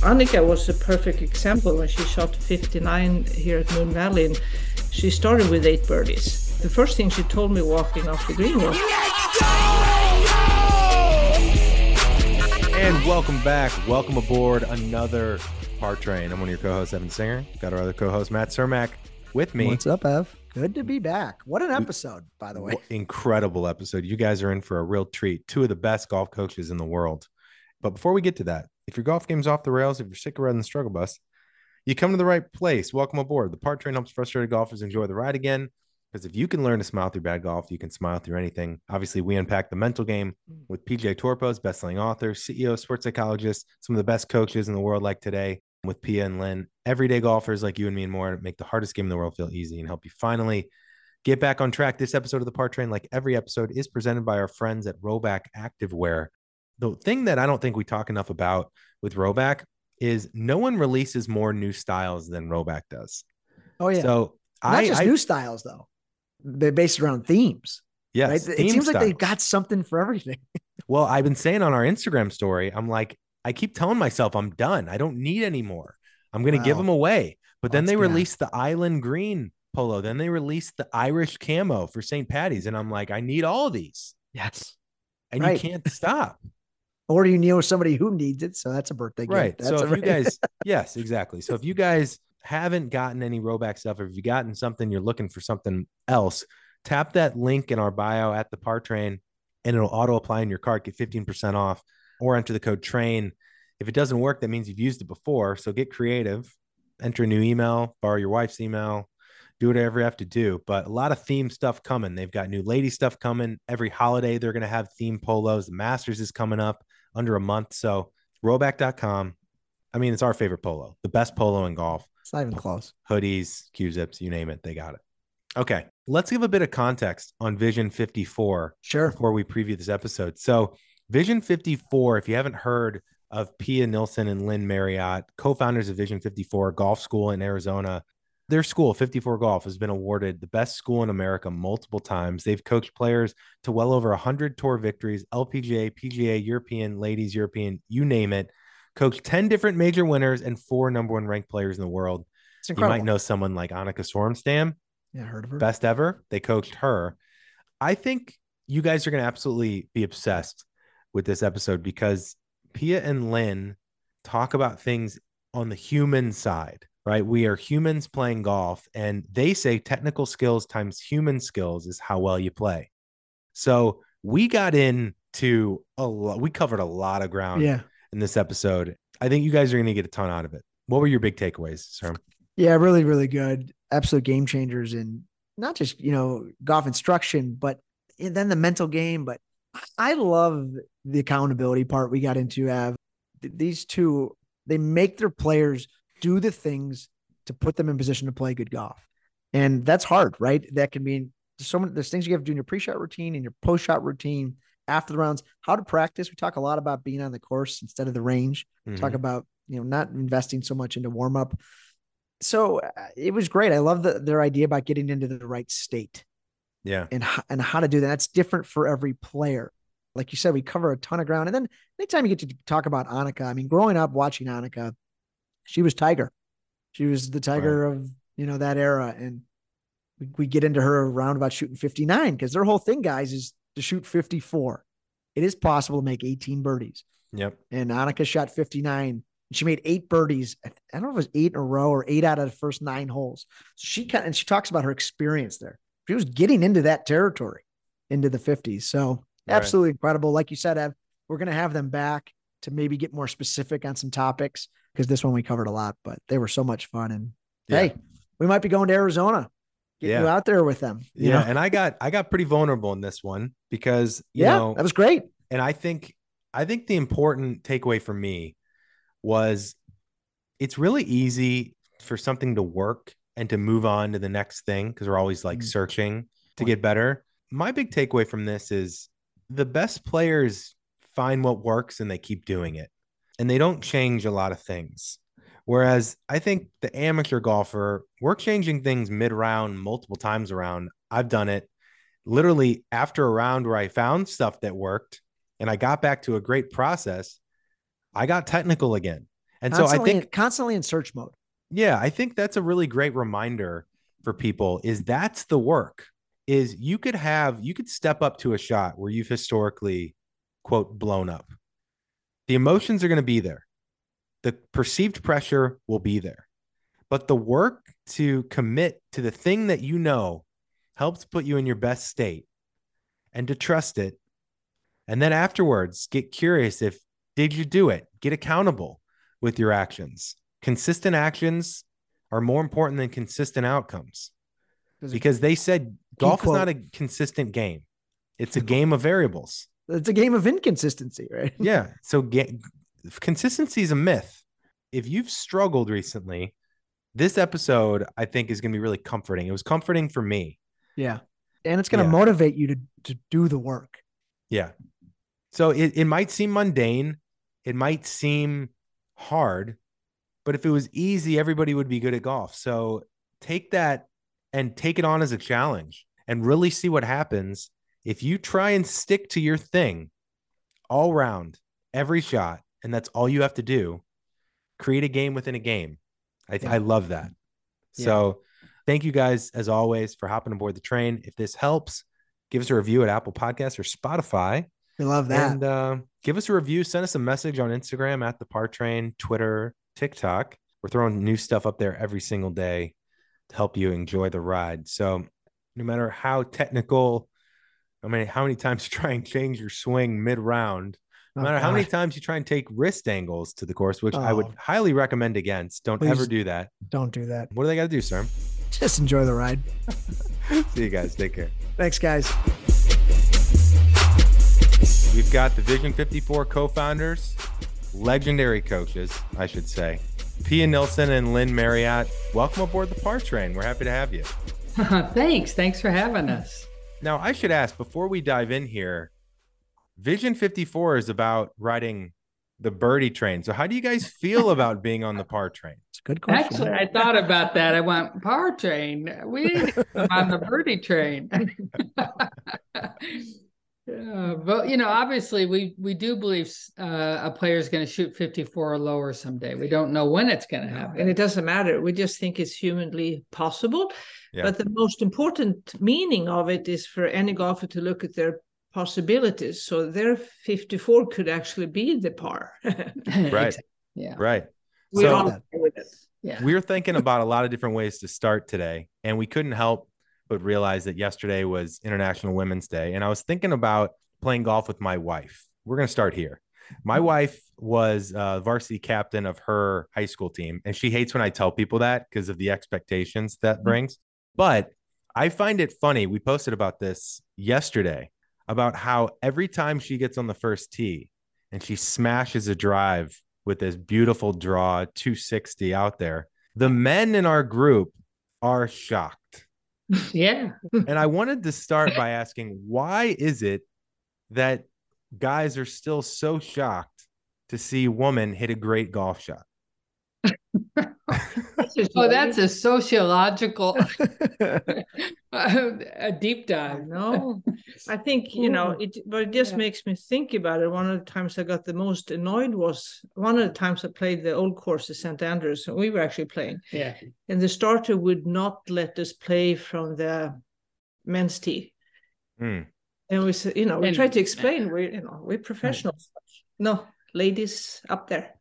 Annika was a perfect example when she shot 59 here at Moon Valley. And she started with eight birdies. The first thing she told me walking off the green was, And welcome back. Welcome aboard another Par Train. I'm one of your co-hosts, Evan Singer. Got our other co-host, Matt Cermak, with me. What's up, Ev? Good to be back. What an episode, by the way. Incredible episode. You guys are in for a real treat. Two of the best golf coaches in the world. But before we get to that, if your golf game's off the rails, if you're sick of riding the struggle bus, you come to the right place. Welcome aboard. The Par Train helps frustrated golfers enjoy the ride again. Because if you can learn to smile through bad golf, you can smile through anything. Obviously, we unpack the mental game mm. with PJ Torpos, bestselling author, CEO, sports psychologist, some of the best coaches in the world like today with Pia and Lynn. Everyday golfers like you and me and more make the hardest game in the world feel easy and help you finally get back on track. This episode of the Par Train, like every episode, is presented by our friends at Rhoback Activewear. The thing that I don't think we talk enough about with Rhoback is no one releases more new styles than Rhoback does. Oh yeah. So Not I, just I new styles though. They're based around themes. yes, right? It theme seems like they've got something for everything. Well, I've been saying on our Instagram story, I'm like, I keep telling myself I'm done. I don't need any more. I'm going to give them away. But then they released the Island Green polo. Then they released the Irish camo for St. Patty's. And I'm like, I need all of these. Yes. And Right. you can't stop. Or you know somebody who needs it, so that's a birthday gift. right. That's So a if you right- guys, yes, exactly. So if you guys haven't gotten any Rhoback stuff, or if you've gotten something, you're looking for something else, tap that link in our bio at the Par Train and it'll auto apply in your cart, get 15% off, or enter the code TRAIN. If it doesn't work, that means you've used it before. So get creative, enter a new email, borrow your wife's email, do whatever you have to do. But a lot of theme stuff coming. They've got new lady stuff coming. Every holiday, they're going to have theme polos. The Masters is coming up under a month. So rhoback.com. I mean, it's our favorite polo, the best polo in golf it's not even close. hoodies, Q zips, you name it, they got it. Okay, let's give a bit of context on Vision 54 Sure. before we preview this episode. So, Vision 54, if you haven't heard of Pia Nilsson and Lynn Marriott, co founders of Vision 54 Golf School in Arizona, their school, 54 Golf, has been awarded the best school in America multiple times. They've coached players to well over 100 tour victories, LPGA, PGA, European, ladies, European, you name it. Coached 10 different major winners and four number one ranked players in the world. You might know someone like Annika Sorenstam, Yeah, heard of her. best ever. They coached her. I think you guys are going to absolutely be obsessed with this episode because Pia and Lynn talk about things on the human side, right? We are humans playing golf, and they say technical skills times human skills is how well you play. So we got into a lot, we covered a lot of ground Yeah. in this episode. I think you guys are going to get a ton out of it. What were your big takeaways, sir? Yeah, really, really good. Absolute game changers in not just, you know, golf instruction, but and then the mental game. But I love the accountability part we got into. Have these two, they make their players do the things to put them in position to play good golf. And that's hard, right? That can mean so many, there's things you have to do in your pre shot routine and your post shot routine after the rounds, how to practice. We talk a lot about being on the course instead of the range talk Mhm. about you know not investing so much into warm up so uh, it was great i love the, their idea about getting into the right state Yeah. and and how to do that that's different for every player like you said we cover a ton of ground and then anytime you get to talk about Annika I mean growing up watching Annika she was tiger she was the tiger of you know that era and we, we get into her around about shooting 59 because their whole thing guys is to shoot 54 it is possible to make 18 birdies Yep. and Annika shot 59. She made eight birdies. I don't know if it was eight in a row or eight out of the first nine holes. She kind and she talks about her experience there. She was getting into that territory, into the 50s. So Right. absolutely incredible. Like you said, Ev, we're gonna have them back to maybe get more specific on some topics because this one we covered a lot, but they were so much fun. And Yeah. hey, we might be going to Arizona. Get you Yeah. out there with them. you Yeah, know? and I got I got pretty vulnerable in this one because you yeah, know, that was great. and I think I think the important takeaway for me was it's really easy for something to work and to move on to the next thing because we're always like Mm. searching to get better. My big takeaway from this is the best players find what works and they keep doing it. And they don't change a lot of things. Whereas I think the amateur golfer, we're changing things mid round multiple times around. I've done it literally after a round where I found stuff that worked and I got back to a great process. I got technical again. And so I think constantly in search mode. Yeah, I think that's a really great reminder for people is that's the work. Is you could have you could step up to a shot where you've historically quote blown up. The emotions are going to be there. The perceived pressure will be there. But the work to commit to the thing that you know helps put you in your best state and to trust it. And then afterwards, get curious if did you do it? Get accountable with your actions consistent actions are more important than consistent outcomes because they said golf is not a consistent game. It's a game of variables. It's a game of inconsistency, right? Yeah. So ga- consistency is a myth. If you've struggled recently, this episode I think is going to be really comforting. It was comforting for me. Yeah. And it's going to Yeah. motivate you to, to do the work. Yeah. So it, it might seem mundane, it might seem hard, but if it was easy, everybody would be good at golf. So take that and take it on as a challenge and really see what happens if you try and stick to your thing all round, every shot, and that's all you have to do. Create a game within a game. I, Yeah. I love that. Yeah. So thank you guys as always for hopping aboard the train. If this helps, give us a review at Apple Podcasts or Spotify. We love that. And uh, give us a review. Send us a message on Instagram at the Par Train, Twitter, TikTok. We're throwing new stuff up there every single day to help you enjoy the ride. So no matter how technical, I mean, how many times you try and change your swing mid round, no Oh, matter how many times you try and take wrist angles to the course, which I would Oh. highly recommend against. Don't ever do that. Don't do that. What do they got to do, sir? Just enjoy the ride. See you guys. Take care. Thanks, guys. We've got the Vision 54 co founders, legendary coaches, I should say. Pia Nilsson and Lynn Marriott. Welcome aboard the Par Train. We're happy to have you. Thanks. Thanks for having us. Now, I should ask before we dive in here Vision 54 is about riding the birdie train. So, how do you guys feel about being on the Par Train? It's a good question. Actually, I thought about that. I went par train. We on the birdie train. Yeah, but you know, obviously, we we do believe uh, a player is going to shoot 54 or lower someday. We don't know when it's going to happen, and it doesn't matter. We just think it's humanly possible. Yeah. But the most important meaning of it is for any golfer to look at their possibilities. So their 54 could actually be the par. Right. Yeah. Right. We're So- all with it. Yeah. We're thinking about a lot of different ways to start today, and we couldn't help but realized that yesterday was International Women's Day. And I was thinking about playing golf with my wife. We're going to start here. My wife was uh, varsity captain of her high school team, and she hates when I tell people that because of the expectations that brings. But I find it funny. We posted about this yesterday about how every time she gets on the first tee and she smashes a drive with this beautiful draw 260 out there, the men in our group are shocked. Yeah. And I wanted to start by asking why is it that guys are still so shocked to see a woman hit a great golf shot? Oh, that's a sociological a deep dive. No, I think, you know, it but it just Yeah. makes me think about it. One of the times I got the most annoyed was one of the times I played the old course at St. Andrews, and we were actually playing. Yeah. And the starter would not let us play from the men's tee. Hmm. And we said, you know, we And- tried to explain we're, you know, we're professionals. No, ladies up there.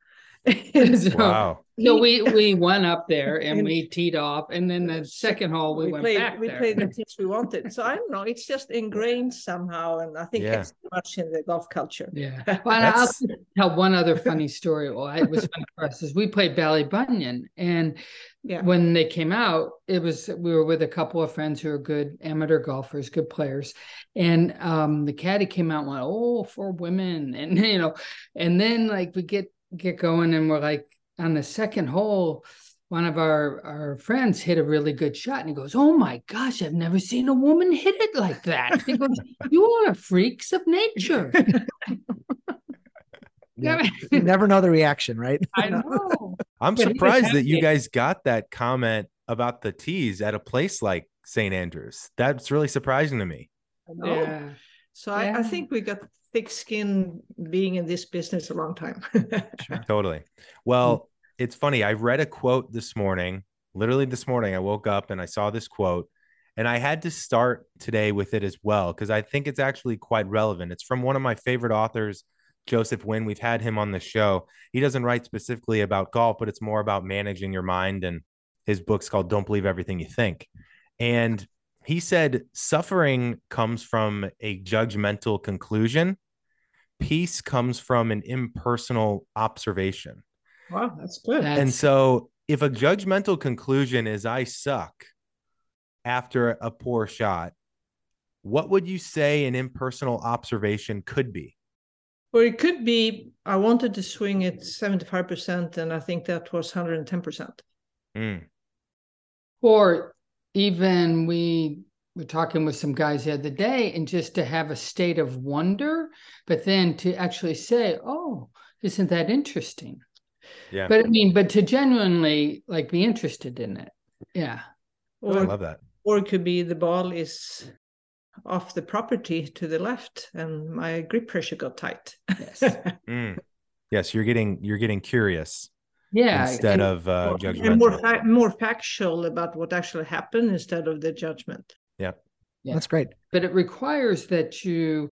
So- Wow. So we we went up there and And- we teed off, and then the second hole we, went played back we there. played the things we wanted. So I don't know, it's just ingrained somehow. And I think Yeah. it's much in the golf culture. Yeah. Well, and I'll tell one other funny story. Well, it was funny for us is we played Ballybunion, and Yeah. when they came out, it was we were with a couple of friends who are good amateur golfers, good players, and um, the caddy came out and went, "Oh, for women," and you know, and then like we get get going, and we're like on the second hole. One of our, our friends hit a really good shot, and he goes, "Oh my gosh, I've never seen a woman hit it like that." He goes, "You are freaks of nature." Yeah. you never know the reaction, right? I know. I'm But surprised that you guys got that comment about the tees at a place like St. Andrews. That's really surprising to me. I know. Yeah. So I, I think we got thick skin being in this business a long time. Totally. Well, it's funny. I read a quote this morning. Literally this morning, I woke up and I saw this quote, and I had to start today with it as well because I think it's actually quite relevant. It's from one of my favorite authors, Joseph Nguyen. We've had him on the show. He doesn't write specifically about golf, but it's more about managing your mind. And his book's called Don't Believe Everything You Think. And he said, suffering comes from a judgmental conclusion, peace comes from an impersonal observation. wow, that's good. That's- And so, if a judgmental conclusion is I suck after a poor shot, what would you say an impersonal observation could be? Well, it could be I wanted to swing it 75%, and I think that was 110%. Mm, Or even we were talking with some guys the other day, and just to have a state of wonder, but then to actually say, "Oh, isn't that interesting?" yeah, But I mean, but to genuinely like be interested in it, yeah, I love that. or it could be the ball is off the property to the left, and my grip pressure got tight. yes, Mm. Yes, you're getting you're getting curious yeah. instead and- of uh, and more, fa- more factual about what actually happened instead of the judgment. Yeah. That's great. but it requires that you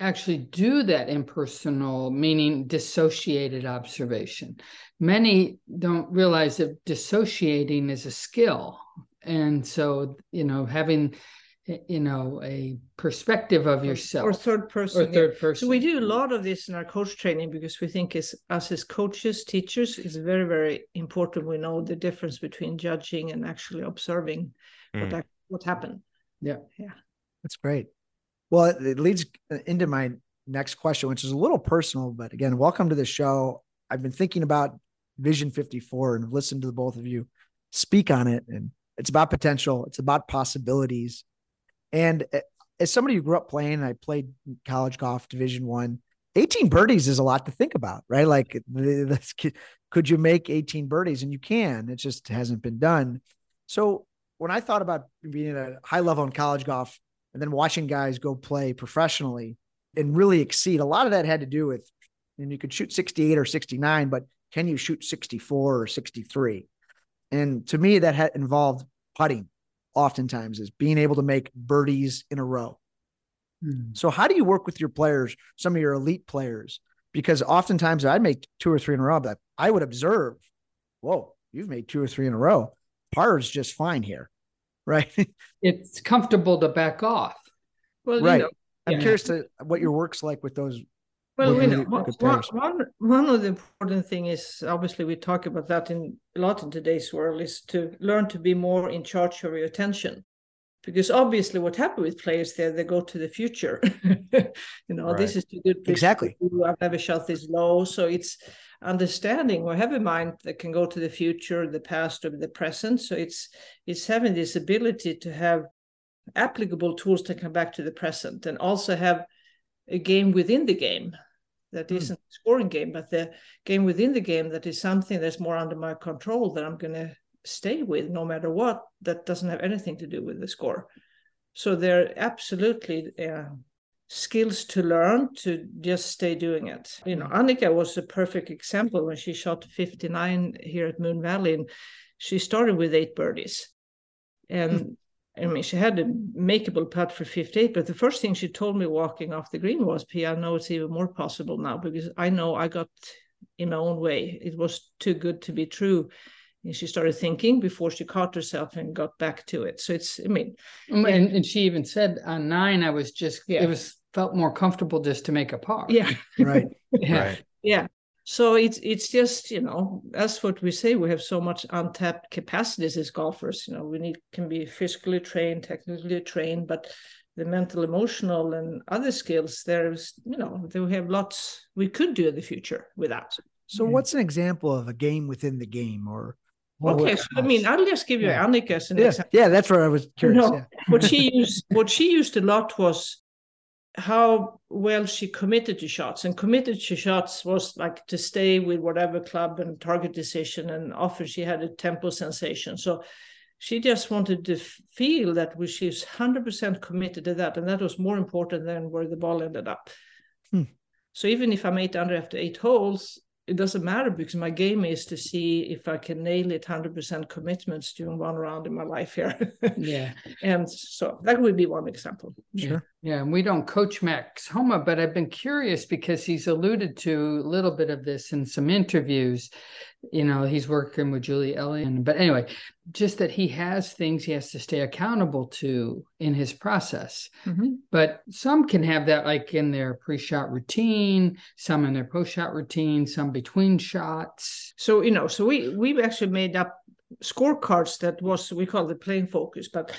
actually do that impersonal meaning dissociated observation many don't realize that dissociating is a skill and so you know having you know a perspective of yourself or third person. or third person So we do a lot of this in our coach training because we think as us as coaches, teachers, is very, very important. We know the difference between judging and actually observing what Mm. ac- what happened. Yeah. Yeah. That's great. Well, it, it leads uh, into my next question, which is a little personal, but again, welcome to the show. I've been thinking about Vision 54 and have listened to the both of you speak on it. And it's about potential, it's about possibilities. And uh, as somebody who grew up playing, I played college golf, Division One. 18 birdies is a lot to think about, right? Like, could you make 18 birdies? And you can. It just hasn't been done. So when I thought about being at a high level in college golf, and then watching guys go play professionally and really exceed. A lot of that had to do with, and you could shoot 68 or 69, but can you shoot 64 or 63? And to me, that had involved putting oftentimes is being able to make birdies in a row. Hmm. So how do you work with your players, some of your elite players? Because oftentimes I'd make two or three in a row, but I would observe, whoa, you've made two or three in a row. Par is just fine here. Right. it's comfortable to back off Well, right. you know, I'm Yeah. curious to what your work's like with those. Well, you know, one, one, one of the important thing is obviously we talk about that in a lot in today's world is to learn to be more in charge of your attention. Because obviously, what happened with players there, they go to the future. you know, this is too good. Exactly. I've never shot this low. So it's understanding or have a mind that can go to the future, the past, or the present. So it's it's having this ability to have applicable tools to come back to the present and also have a game within the game that Hmm. not a scoring game, but the game within the game that is something that's more under my control that I'm going to stay with no matter what. That doesn't have anything to do with the score. So they're absolutely uh, skills to learn to just stay doing it. You know, Annika was a perfect example when she shot 59 here at Moon Valley, and she started with eight birdies, and. I mean, she had a makeable putt for 58, but the first thing she told me walking off the green was, P, I know it's even more possible now because I know I got in my own way. It was too good to be true. And she started thinking before she caught herself and got back to it. So it's, I mean, and, and she even said on nine i was just Yeah. it was felt more comfortable just to make a par yeah, Right. yeah Right. yeah. So it's it's just you know that's what we say. We have so much untapped capacities as golfers. You know, we need can be physically trained, technically trained, but the mental, emotional, and other skills. There's you know there we have lots we could do in the future without. that. So Yeah. what's an example of a game within the game or Well, okay, so I mean. I'll just give you Yeah. Annika as an yeah, example. yeah, that's where I was curious. No. Yeah. what she used what she used a lot was how well she committed to shots and committed to shots was like to stay with whatever club and target decision and often she had a tempo sensation so she just wanted to feel that she's 100% committed to that and that was more important than where the ball ended up Hmm. so even if i'm eight under after eight holes it doesn't matter because my game is to see if i can nail it 100% commitments during one round in my life here Yeah. and so that would be one example Sure. Yeah, and we don't coach Max Homa, but I've been curious because he's alluded to a little bit of this in some interviews. You know, he's working with Julie Elliott, but anyway, just that he has things he has to stay accountable to in his process. Mhm. But some can have that like in their pre-shot routine, some in their post-shot routine, some between shots. so you know so we we've actually made up scorecards that was we call it playing focus but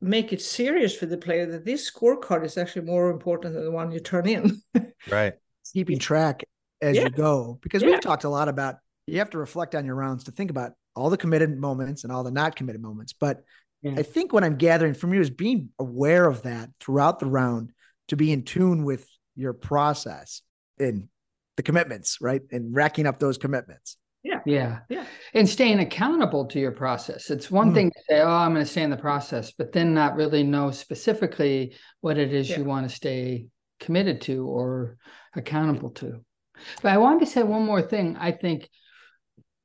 make it serious for the player that this scorecard is actually more important than the one you turn in Right. keeping track as Yeah. you go because Yeah. we've talked a lot about you have to reflect on your rounds to think about all the committed moments and all the not committed moments but Yeah. i think what i'm gathering from you is being aware of that throughout the round to be in tune with your process and the commitments right and racking up those commitments Yeah. Yeah. Yeah. And staying accountable to your process. It's one Mm. thing to say, oh, I'm going to stay in the process, but then not really know specifically what it is Yeah. you want to stay committed to or accountable to. But I wanted to say one more thing. I think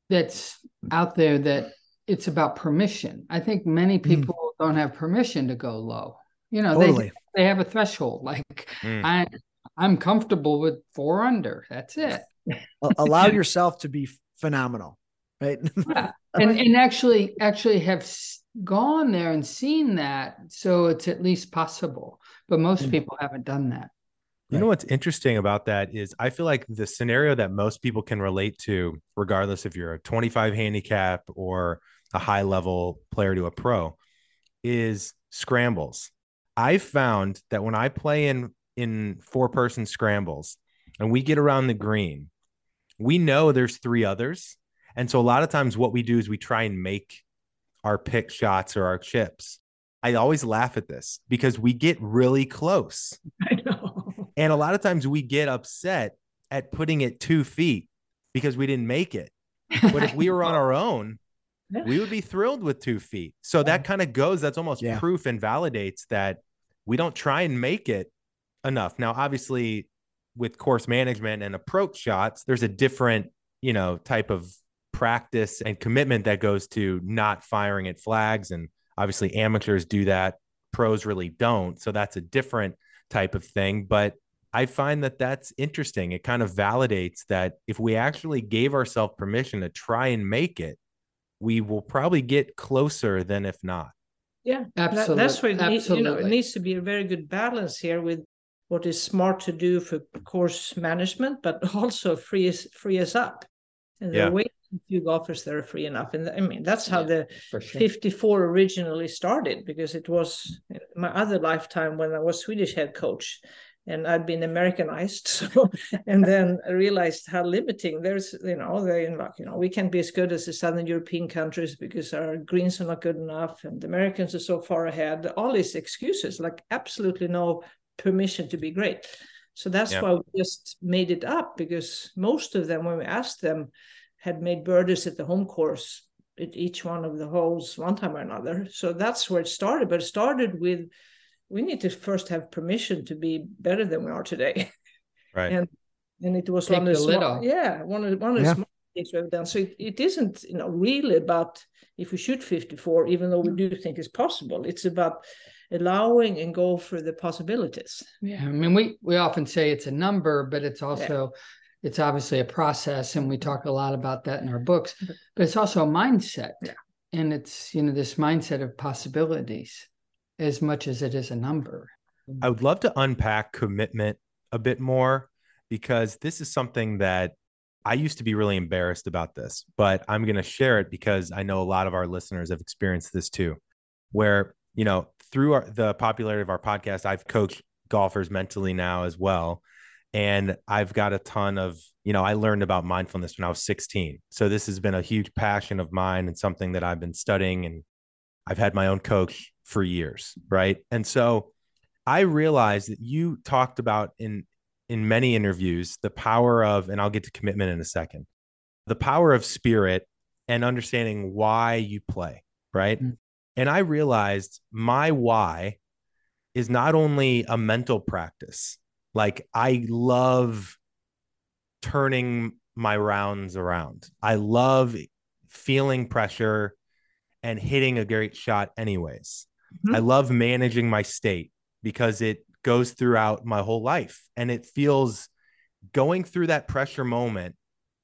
that's out there that it's about permission. I think many Mm. people don't have permission to go low. You know, they, totally they have a threshold. Like Mm. I, I'm comfortable with four under. That's it. Allow yourself to be phenomenal right Yeah. and and actually actually have gone there and seen that so it's at least possible but most Mm. people haven't done that You know what's interesting about that is I feel like the scenario that most people can relate to, regardless if you're a 25 handicap or a high level player to a pro, is scrambles. I found that when I play in in four person scrambles and we get around the green, we know there's three others. And so a lot of times what we do is we try and make our pick shots or our chips. I always laugh at this because we get really close. i know And a lot of times we get upset at putting it two feet because we didn't make it. But if we were on our own, we would be thrilled with two feet. So that kind of goes, that's almost Yeah. proof and validates that we don't try and make it enough. Now, obviously, with course management and approach shots, there's a different, you know, type of practice and commitment that goes to not firing at flags. And obviously, amateurs do that, pros really don't. So that's a different type of thing. But I find that that's interesting. It kind of validates that if we actually gave ourselves permission to try and make it, we will probably get closer than if not. yeah absolutely that's why it, need, you know, it needs to be a very good balance here with what is smart to do for course management but also free us free us up and there Yeah. are way too few golfers that are free enough and i mean that's how Yeah. the sure 54 originally started because it was my other lifetime when I was Swedish head coach and I'd been Americanized. So, and then I realized how limiting there's, you know, they like, you know, we can't be as good as the Southern European countries because our greens are not good enough and the Americans are so far ahead. All these excuses, like absolutely no permission to be great. So that's Yeah. why we just made it up because most of them, when we asked them, had made birdies at the home course at each one of the holes one time or another. So that's where it started. But it started with we need to first have permission to be better than we are today. Right. And and it was Take one of the the small, yeah one of the, one of Yeah. the small things we've done. So it, it isn't you know really about if we shoot 54, even though we do think it's possible. It's about allowing and go for the possibilities. yeah i mean we we often say it's a number but it's also it's obviously a process and we talk a lot about that in our books But- but it's also a mindset Yeah. and it's you know this mindset of possibilities as much as it is a number I would love to unpack commitment a bit more because this is something that I used to be really embarrassed about this, but I'm going to share it because I know a lot of our listeners have experienced this too. Where, you know, through our, the popularity of our podcast, I've coached golfers mentally now as well. And I've got a ton of, you know, I learned about mindfulness when I was 16. So this has been a huge passion of mine and something that I've been studying. And I've had my own coach for years. Right. And so, I realized that you talked about in in many interviews the power of, and I'll get to commitment in a second, the power of spirit and understanding why you play, right? Mm. And I realized my why is not only a mental practice. Like I love turning my rounds around. I love feeling pressure and hitting a great shot anyways. Mm-hmm. I love managing my state because it goes throughout my whole life and it feels going through that pressure moment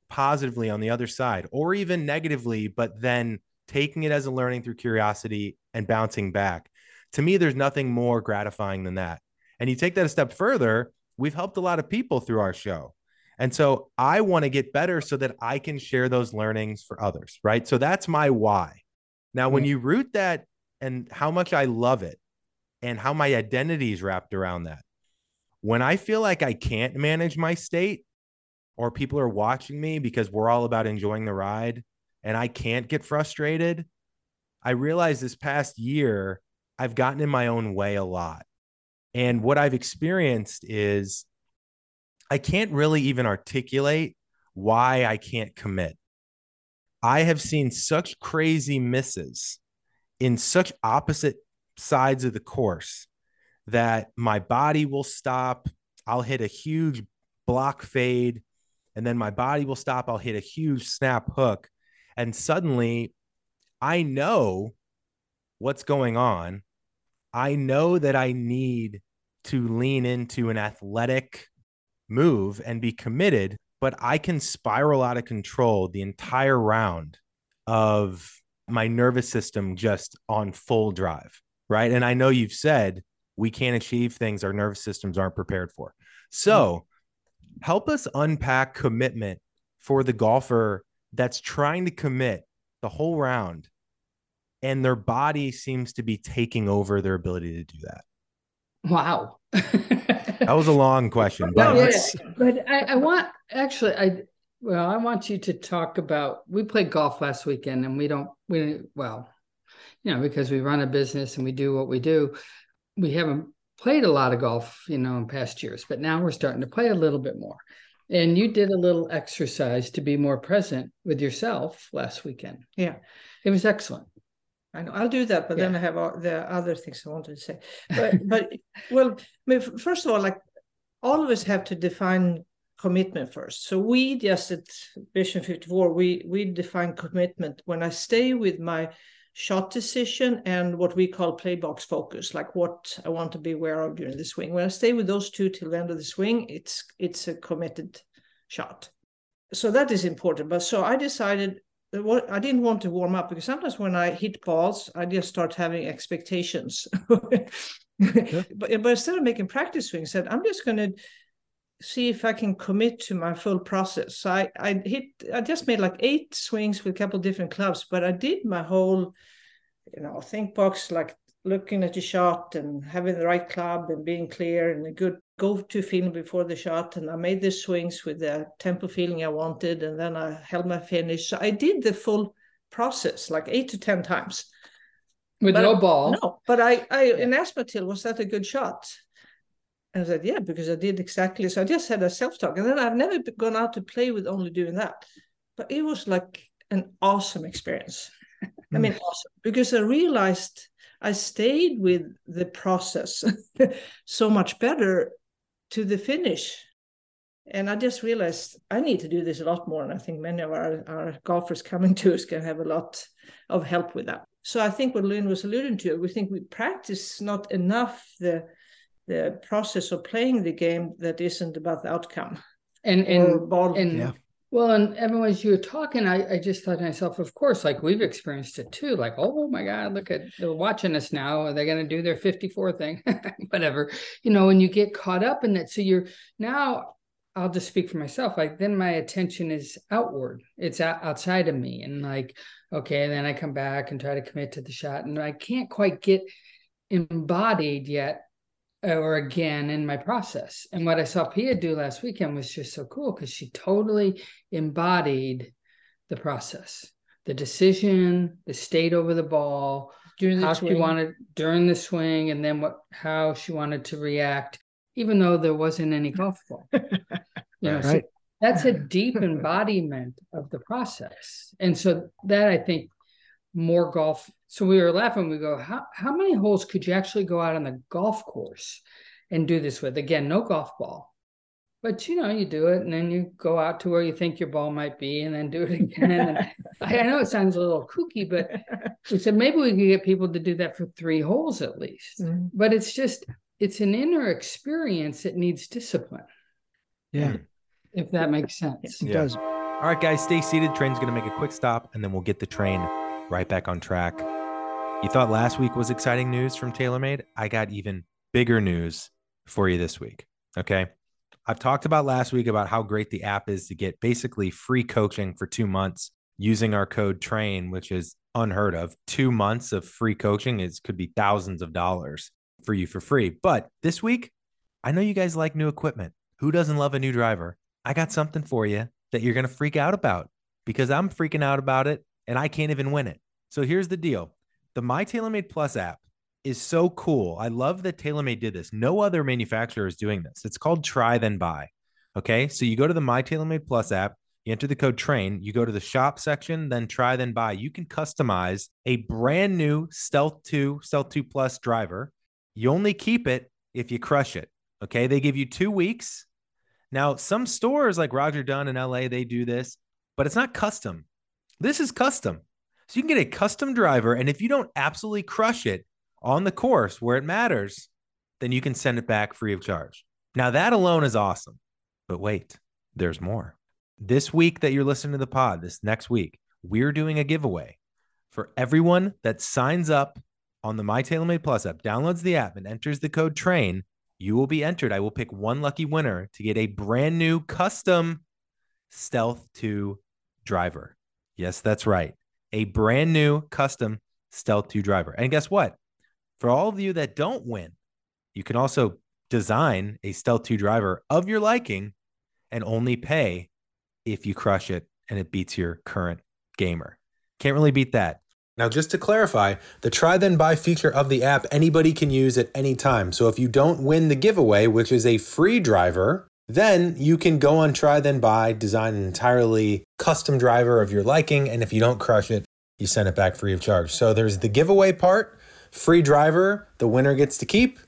positively on the other side or even negatively but then taking it as a learning through curiosity and bouncing back. To me there's nothing more gratifying than that. And you take that a step further we've helped a lot of people through our show. And so i want to get better so that i can share those learnings for others right? So that's my why now when mm-hmm. you root that and how much i love it and how my identity is wrapped around that. When I feel like I can't manage my state or people are watching me because we're all about enjoying the ride and I can't get frustrated, I realized this past year I've gotten in my own way a lot. And what I've experienced is I can't really even articulate why I can't commit. I have seen such crazy misses in such opposite sides of the course that my body will stop. I'll hit a huge block fade, and then my body will stop. I'll hit a huge snap hook. And suddenly I know what's going on. I know that I need to lean into an athletic move and be committed, but I can spiral out of control the entire round of my nervous system just on full drive right? And I know you've said we can't achieve things our nervous systems aren't prepared for. So, mm-hmm. help us unpack commitment for the golfer that's trying to commit the whole round and their body seems to be taking over their ability to do that. Wow. that was a long question, but, yeah, but I, I want actually I well, I want you to talk about we played golf last weekend and we don't we well, you know, because we run a business and we do what we do, we haven't played a lot of golf, you know, in past years, but now we're starting to play a little bit more. And you did a little exercise to be more present with yourself last weekend. Yeah. It was excellent. I know I'll do that, but yeah. then I have all the other things I wanted to say. But, but well, I mean, first of all, like us have to define commitment first. So we just at Vision 54, we we define commitment when I stay with my shot decision and what we call play box focus, like what I want to be aware of during the swing. When I stay with those two till the end of the swing, it's it's a committed shot. So that is important. But so I decided what I didn't want to warm up because sometimes when I hit balls, I just start having expectations. but, but instead of making practice swings, I said I'm just going to see if I can commit to my full process. So I, I hit, I just made like eight swings with a couple different clubs, but I did my whole, you know, think box, like looking at the shot and having the right club and being clear and a good go-to feeling before the shot. And I made the swings with the tempo feeling I wanted, and then I held my finish. So I did the full process, like eight to ten times. With but no ball. No, but I, I in Aspertil, was that a good shot? And I said, yeah, because I did exactly. So I just had a self-talk. And then I've never gone out to play with only doing that. But it was like an awesome experience. I mean, mm. awesome. Because I realized I stayed with the process so much better to the finish. And I just realized I need to do this a lot more. And I think many of our, our golfers coming to us can have a lot of help with that. So I think what Lynn was alluding to, we think we practice not enough the the process of playing the game that isn't about the outcome. And and ball, and yeah. Well, and everyone as you were talking, I, I just thought to myself, of course, like we've experienced it too. Like, oh my God, look at they're watching us now. Are they gonna do their 54 thing? Whatever. You know, and you get caught up in it. So you're now I'll just speak for myself. Like then my attention is outward. It's outside of me. And like, okay, then I come back and try to commit to the shot. And I can't quite get embodied yet or again in my process. And what I saw Pia do last weekend was just so cool because she totally embodied the process, the decision, the state over the ball, during the how swing. she wanted during the swing, and then what how she wanted to react, even though there wasn't any golf ball. you know, right. so that's a deep embodiment of the process. And so that I think more golf. So we were laughing. We go, how how many holes could you actually go out on the golf course and do this with? Again, no golf ball. But you know, you do it and then you go out to where you think your ball might be and then do it again. And I, I know it sounds a little kooky, but we said maybe we could get people to do that for three holes at least. Mhm. But it's just it's an inner experience that needs discipline, Yeah, if that makes sense. it Yeah. does. All right, guys, stay seated. Train's going to make a quick stop, and then we'll get the train right back on track. You thought last week was exciting news from TaylorMade? I got even bigger news for you this week. Okay. I've talked about last week about how great the app is to get basically free coaching for two months using our code TRAIN, which is unheard of. Two months of free coaching is could be thousands of dollars for you for free. But this week, I know you guys like new equipment. Who doesn't love a new driver? I got something for you that you're going to freak out about because I'm freaking out about it and I can't even win it. So here's the deal the My TaylorMade Plus app is so cool. I love that TaylorMade did this. No other manufacturer is doing this. It's called Try Then Buy. Okay. So you go to the My TaylorMade Plus app, you enter the code TRAIN, you go to the shop section, then Try Then Buy. You can customize a brand new Stealth 2, Stealth 2 Plus driver. You only keep it if you crush it. Okay. They give you two weeks. Now, some stores like Roger Dunn in LA, they do this, but it's not custom. This is custom. So you can get a custom driver. And if you don't absolutely crush it on the course where it matters, then you can send it back free of charge. Now, that alone is awesome. But wait, there's more. This week that you're listening to the pod, this next week, we're doing a giveaway for everyone that signs up on the My TaylorMade Plus app, downloads the app, and enters the code TRAIN. You will be entered. I will pick one lucky winner to get a brand new custom Stealth 2 driver. Yes, that's right. A brand new custom Stealth 2 driver. And guess what? For all of you that don't win, you can also design a Stealth 2 driver of your liking and only pay if you crush it and it beats your current gamer. Can't really beat that. Now, just to clarify, the try then buy feature of the app anybody can use at any time. So if you don't win the giveaway, which is a free driver, then you can go on try then buy, design an entirely custom driver of your liking, and if you don't crush it, you send it back free of charge. So there's the giveaway part, free driver, the winner gets to keep.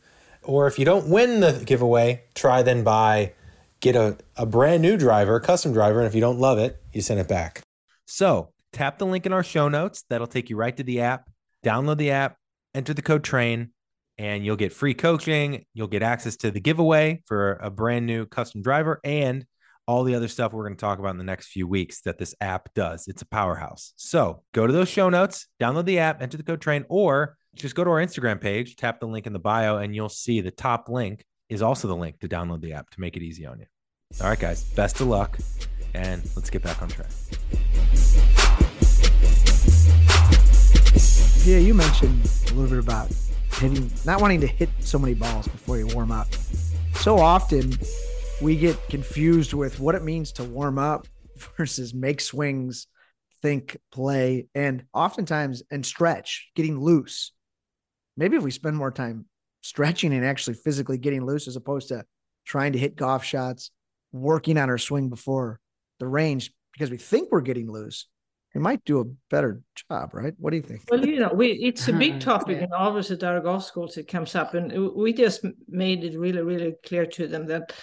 Or if you don't win the giveaway, try then buy, get a, a brand new driver, custom driver, and if you don't love it, you send it back. So tap the link in our show notes. That'll take you right to the app. Download the app, enter the code TRAIN, and you'll get free coaching. You'll get access to the giveaway for a brand new custom driver and all the other stuff we're going to talk about in the next few weeks that this app does. It's a powerhouse. So go to those show notes, download the app, enter the code TRAIN, or just go to our Instagram page, tap the link in the bio, and you'll see the top link is also the link to download the app to make it easy on you. All right, guys, best of luck, and let's get back on track. Yeah, you mentioned a little bit about hitting, not wanting to hit so many balls before you warm up. So often we get confused with what it means to warm up versus make swings, think, play, and oftentimes and stretch, getting loose. Maybe if we spend more time stretching and actually physically getting loose as opposed to trying to hit golf shots, working on our swing before the range because we think we're getting loose, we might do a better job, right? What do you think? Well, you know, we it's a big topic, Yeah. and obviously at our golf schools it comes up, and we just made it really, really clear to them that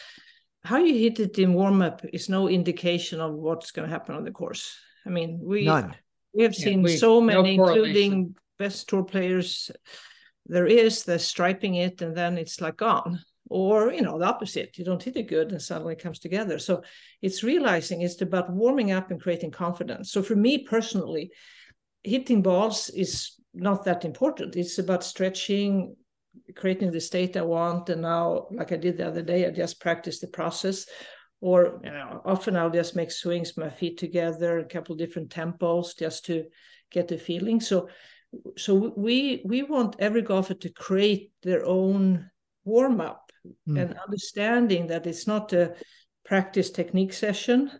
how you hit it in warm up is no indication of what's going to happen on the course. I mean, we None. we have Yeah, seen we- so many, correlation. including best tour players. There is the striping it, and then it's like gone. Or you know the opposite, you don't hit it good, and suddenly it comes together. So it's realizing it's about warming up and creating confidence. So for me personally, hitting balls is not that important. It's about stretching, creating the state I want. And now, like I did the other day, I just practice the process. Or you know, often I'll just make swings, my feet together, a couple different tempos, just to get the feeling. So, so we we want every golfer to create their own warm up Mm. and understanding that it's not a practice technique session.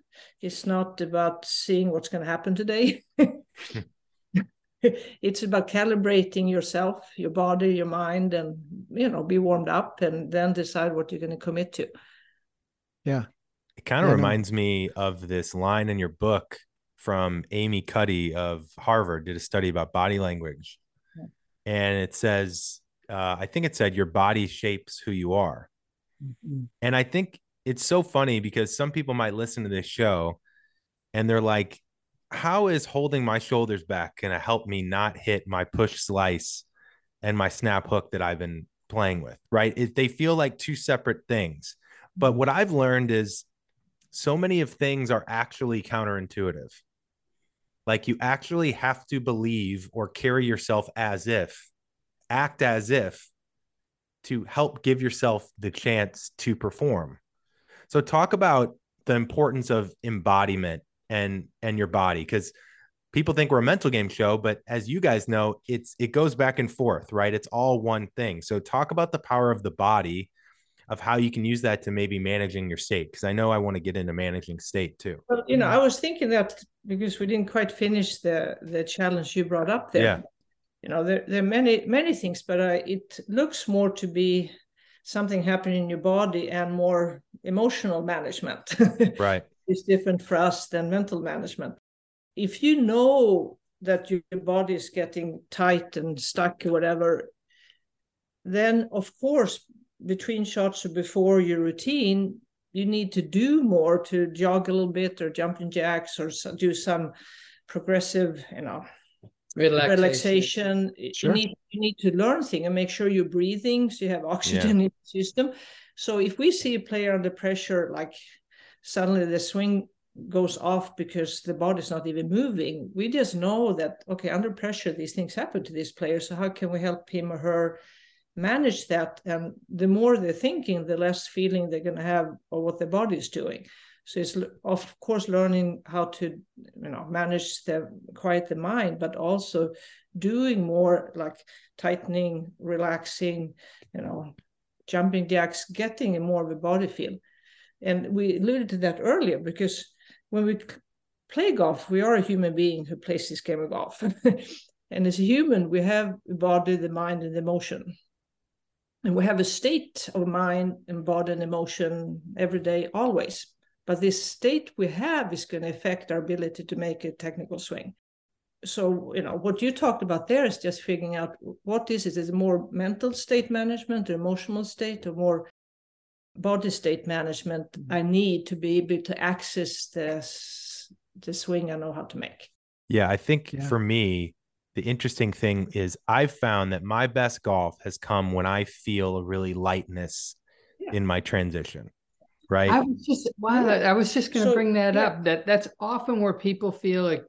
It's not about seeing what's going to happen today. it's about calibrating yourself, your body, your mind, and you know, be warmed up, and then decide what you're going to commit to. Yeah. It kind of Yeah, no. reminds me of this line in your book from Amy Cuddy of Harvard did a study about body language. Yeah. And it says, uh, I think it said your body shapes who you are. Mm-hmm. And I think it's so funny because some people might listen to this show and they're like, how is holding my shoulders back going to help me not hit my push slice and my snap hook that I've been playing with? Right. It, they feel like two separate things. But what I've learned is so many of things are actually counterintuitive. Like you actually have to believe or carry yourself as if, act as if to help give yourself the chance to perform. So talk about the importance of embodiment and and your body because people think we're a mental game show but as you guys know it's it goes back and forth right it's all one thing so talk about the power of the body of how you can use that to maybe managing your state because i know i want to get into managing state too well you know i was thinking that because we didn't quite finish the the challenge you brought up there yeah. You know there, there are many many things but uh, it looks more to be something happening in your body and more emotional management. Right. Is different for us than mental management. If you know that your body is getting tight and stuck or whatever then of course between shots or before your routine, you need to do more to jog a little bit or jumping jacks or do some progressive, you know, relaxation. relaxation. Sure. You need you need to learn things and make sure you're breathing so you have oxygen yeah. in the system. So if we see a player under pressure, like suddenly the swing goes off because the body's not even moving, we just know that okay, under pressure these things happen to this player. So how can we help him or her manage that and the more they're thinking the less feeling they're going to have of what their body is doing so it's of course learning how to you know manage the quiet the mind but also doing more like tightening relaxing you know jumping jacks getting a more of a body feel. And we alluded to that earlier because when we play golf we are a human being who plays this game of golf. And as a human we have the body the mind and the emotion. And we have a state of mind and body and emotion every day, always. But this state we have is going to affect our ability to make a technical swing. So, you know, what you talked about there is just figuring out what is it? Is it more mental state management or emotional state or more body state management mm-hmm. I need to be able to access this the swing I know how to make? Yeah, I think yeah. for me, the interesting thing is I've found that my best golf has come when I feel a really lightness yeah. in my transition. Right. I was just wow, I was just gonna so, bring that yeah. up. That that's often where people feel like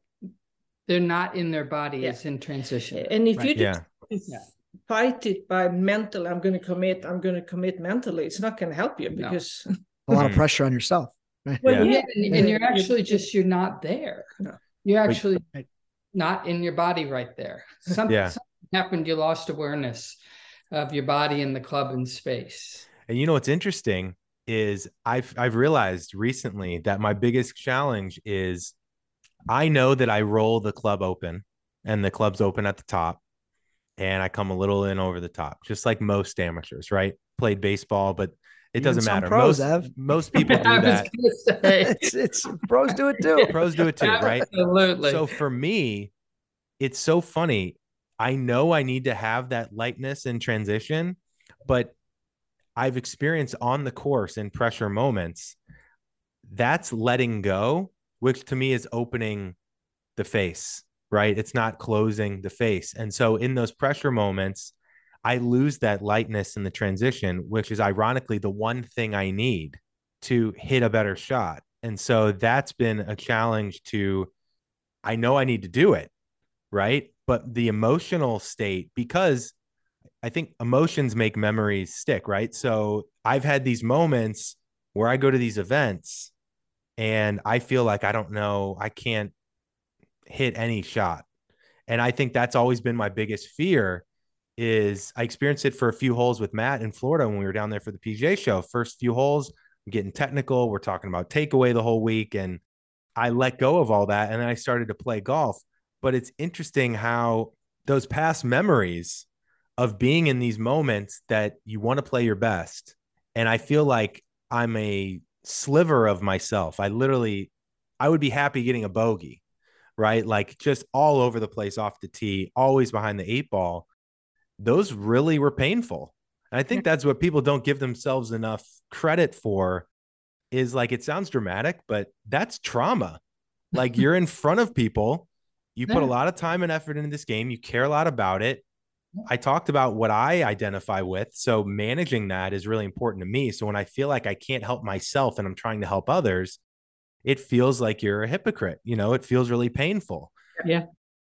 they're not in their body yeah. in transition. And if right? you just fight it by mental, I'm gonna commit, I'm gonna commit mentally, it's not gonna help you because no. Hmm. a lot of pressure on yourself. Right? Well, yeah. And, and, you're actually just you're not there. No. You're actually right not in your body right there. Something, yeah. something happened. You lost awareness of your body in the club in space. And you know what's interesting is I've I've realized recently that my biggest challenge is I know that I roll the club open and the club's open at the top and I come a little in over the top, just like most amateurs, right? Played baseball, but it Even doesn't matter. Pros, most, Ev. most people do that. it's, it's pros do it too. Pros do it too, right? Absolutely. So for me, it's so funny. I know I need to have that lightness and transition, but I've experienced on the course in pressure moments. That's letting go, which to me is opening the face, right? It's not closing the face. And so in those pressure moments, I lose that lightness in the transition, which is ironically the one thing I need to hit a better shot. And so that's been a challenge to, I know I need to do it, right? But the emotional state, because I think emotions make memories stick, right? So I've had these moments where I go to these events and I feel like I don't know, I can't hit any shot. And I think that's always been my biggest fear is I experienced it for a few holes with Matt in Florida when we were down there for the PGA show. First few holes, getting technical. We're talking about takeaway the whole week. And I let go of all that and then I started to play golf. But it's interesting how those past memories of being in these moments that you want to play your best. And I feel like I'm a sliver of myself. I literally, I would be happy getting a bogey, right? Like just all over the place off the tee, always behind the eight ball. Those really were painful. And I think that's what people don't give themselves enough credit for is like it sounds dramatic, but that's trauma. Like you're in front of people, you put a lot of time and effort into this game, you care a lot about it. I talked about what I identify with. So managing that is really important to me. So when I feel like I can't help myself and I'm trying to help others, it feels like you're a hypocrite. You know, it feels really painful. Yeah.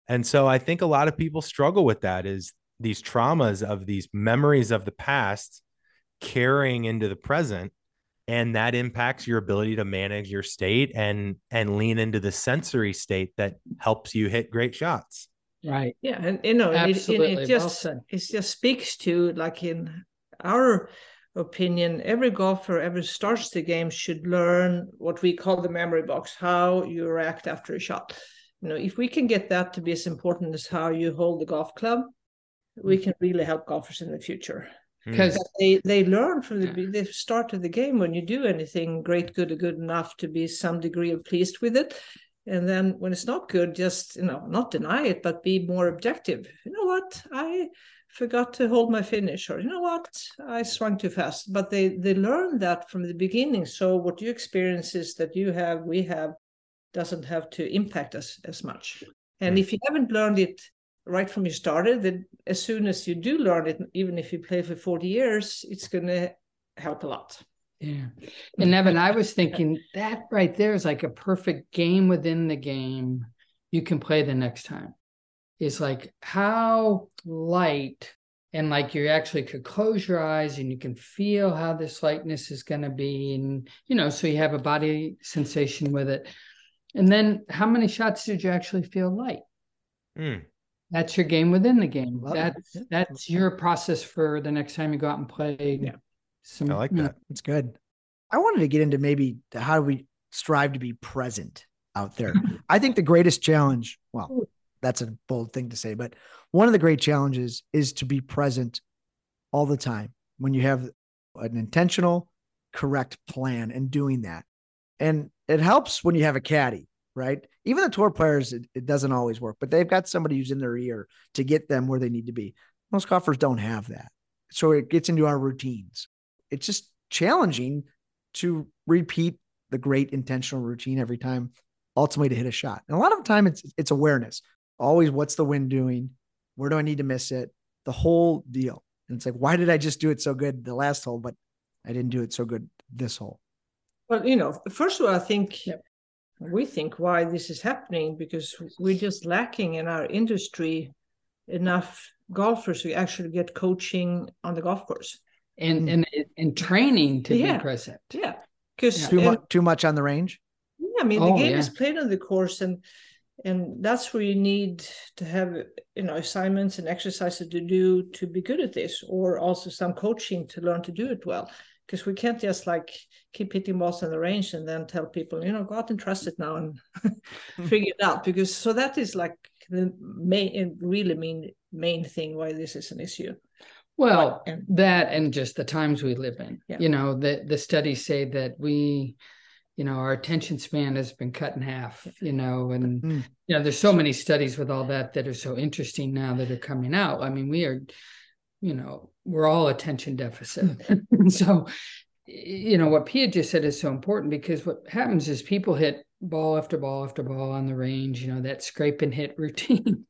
And so I think a lot of people struggle with that is these traumas of these memories of the past carrying into the present and that impacts your ability to manage your state and and lean into the sensory state that helps you hit great shots right. Yeah and you know Absolutely. it, it, it just well it just speaks to like in our opinion every golfer ever starts the game should learn what we call the memory box how you react after a shot. You know if we can get that to be as important as how you hold the golf club we mm. can really help golfers in the future. Because mm. they they learn from the, the start of the game when you do anything great good or good enough to be some degree of pleased with it and then when it's not good just you know not deny it but be more objective. You know what? I forgot to hold my finish or you know what? I swung too fast. But they they learn that from the beginning. So what you experiences that you have we have doesn't have to impact us as much. And mm. if you haven't learned it right from you started that as soon as you do learn it even if you play for 40 years it's going to help a lot yeah and evan i was thinking that right there is like a perfect game within the game you can play the next time is like how light and like you actually could close your eyes and you can feel how this lightness is going to be and you know so you have a body sensation with it and then how many shots did you actually feel light mm. That's your game within the game. Love that's it. that's your process for the next time you go out and play. Yeah. Some, I like that. It's good. I wanted to get into maybe how do we strive to be present out there. I think the greatest challenge, well, that's a bold thing to say, but one of the great challenges is to be present all the time when you have an intentional, correct plan and doing that. And it helps when you have a caddy right? Even the tour players, it, it, doesn't always work, but they've got somebody who's in their ear to get them where they need to be. Most golfers don't have that. So it gets into our routines. It's just challenging to repeat the great intentional routine every time, ultimately to hit a shot. And a lot of the time it's it's awareness. Always what's the wind doing? Where do I need to miss it? The whole deal. And it's like, why did I just do it so good the last hole, but I didn't do it so good this hole? Well, you know, first of all, I think yep we think why this is happening because we're just lacking in our industry enough golfers who actually get coaching on the golf course and hmm. and and training to yeah. be present. Yeah, because yeah. too much too much on the range. Yeah, I mean oh, the game yeah. is played on the course, and and that's where you need to have you know assignments and exercises to do to be good at this, or also some coaching to learn to do it well because we can't just like keep hitting balls on the range and then tell people, you know, go out and trust it now and figure it out. Because so that is like the main, really main main thing why this is an issue. Well, and, that and just the times we live in. Yeah. You know, the the studies say that we, you know, our attention span has been cut in half. You know, and mm. you know, there's so many studies with all that that are so interesting now that are coming out. I mean, we are you know, we're all attention deficit. Hmm. so, you know, what Pia just said is so important because what happens is people hit ball after ball after ball on the range, you know, that scrape and hit routine.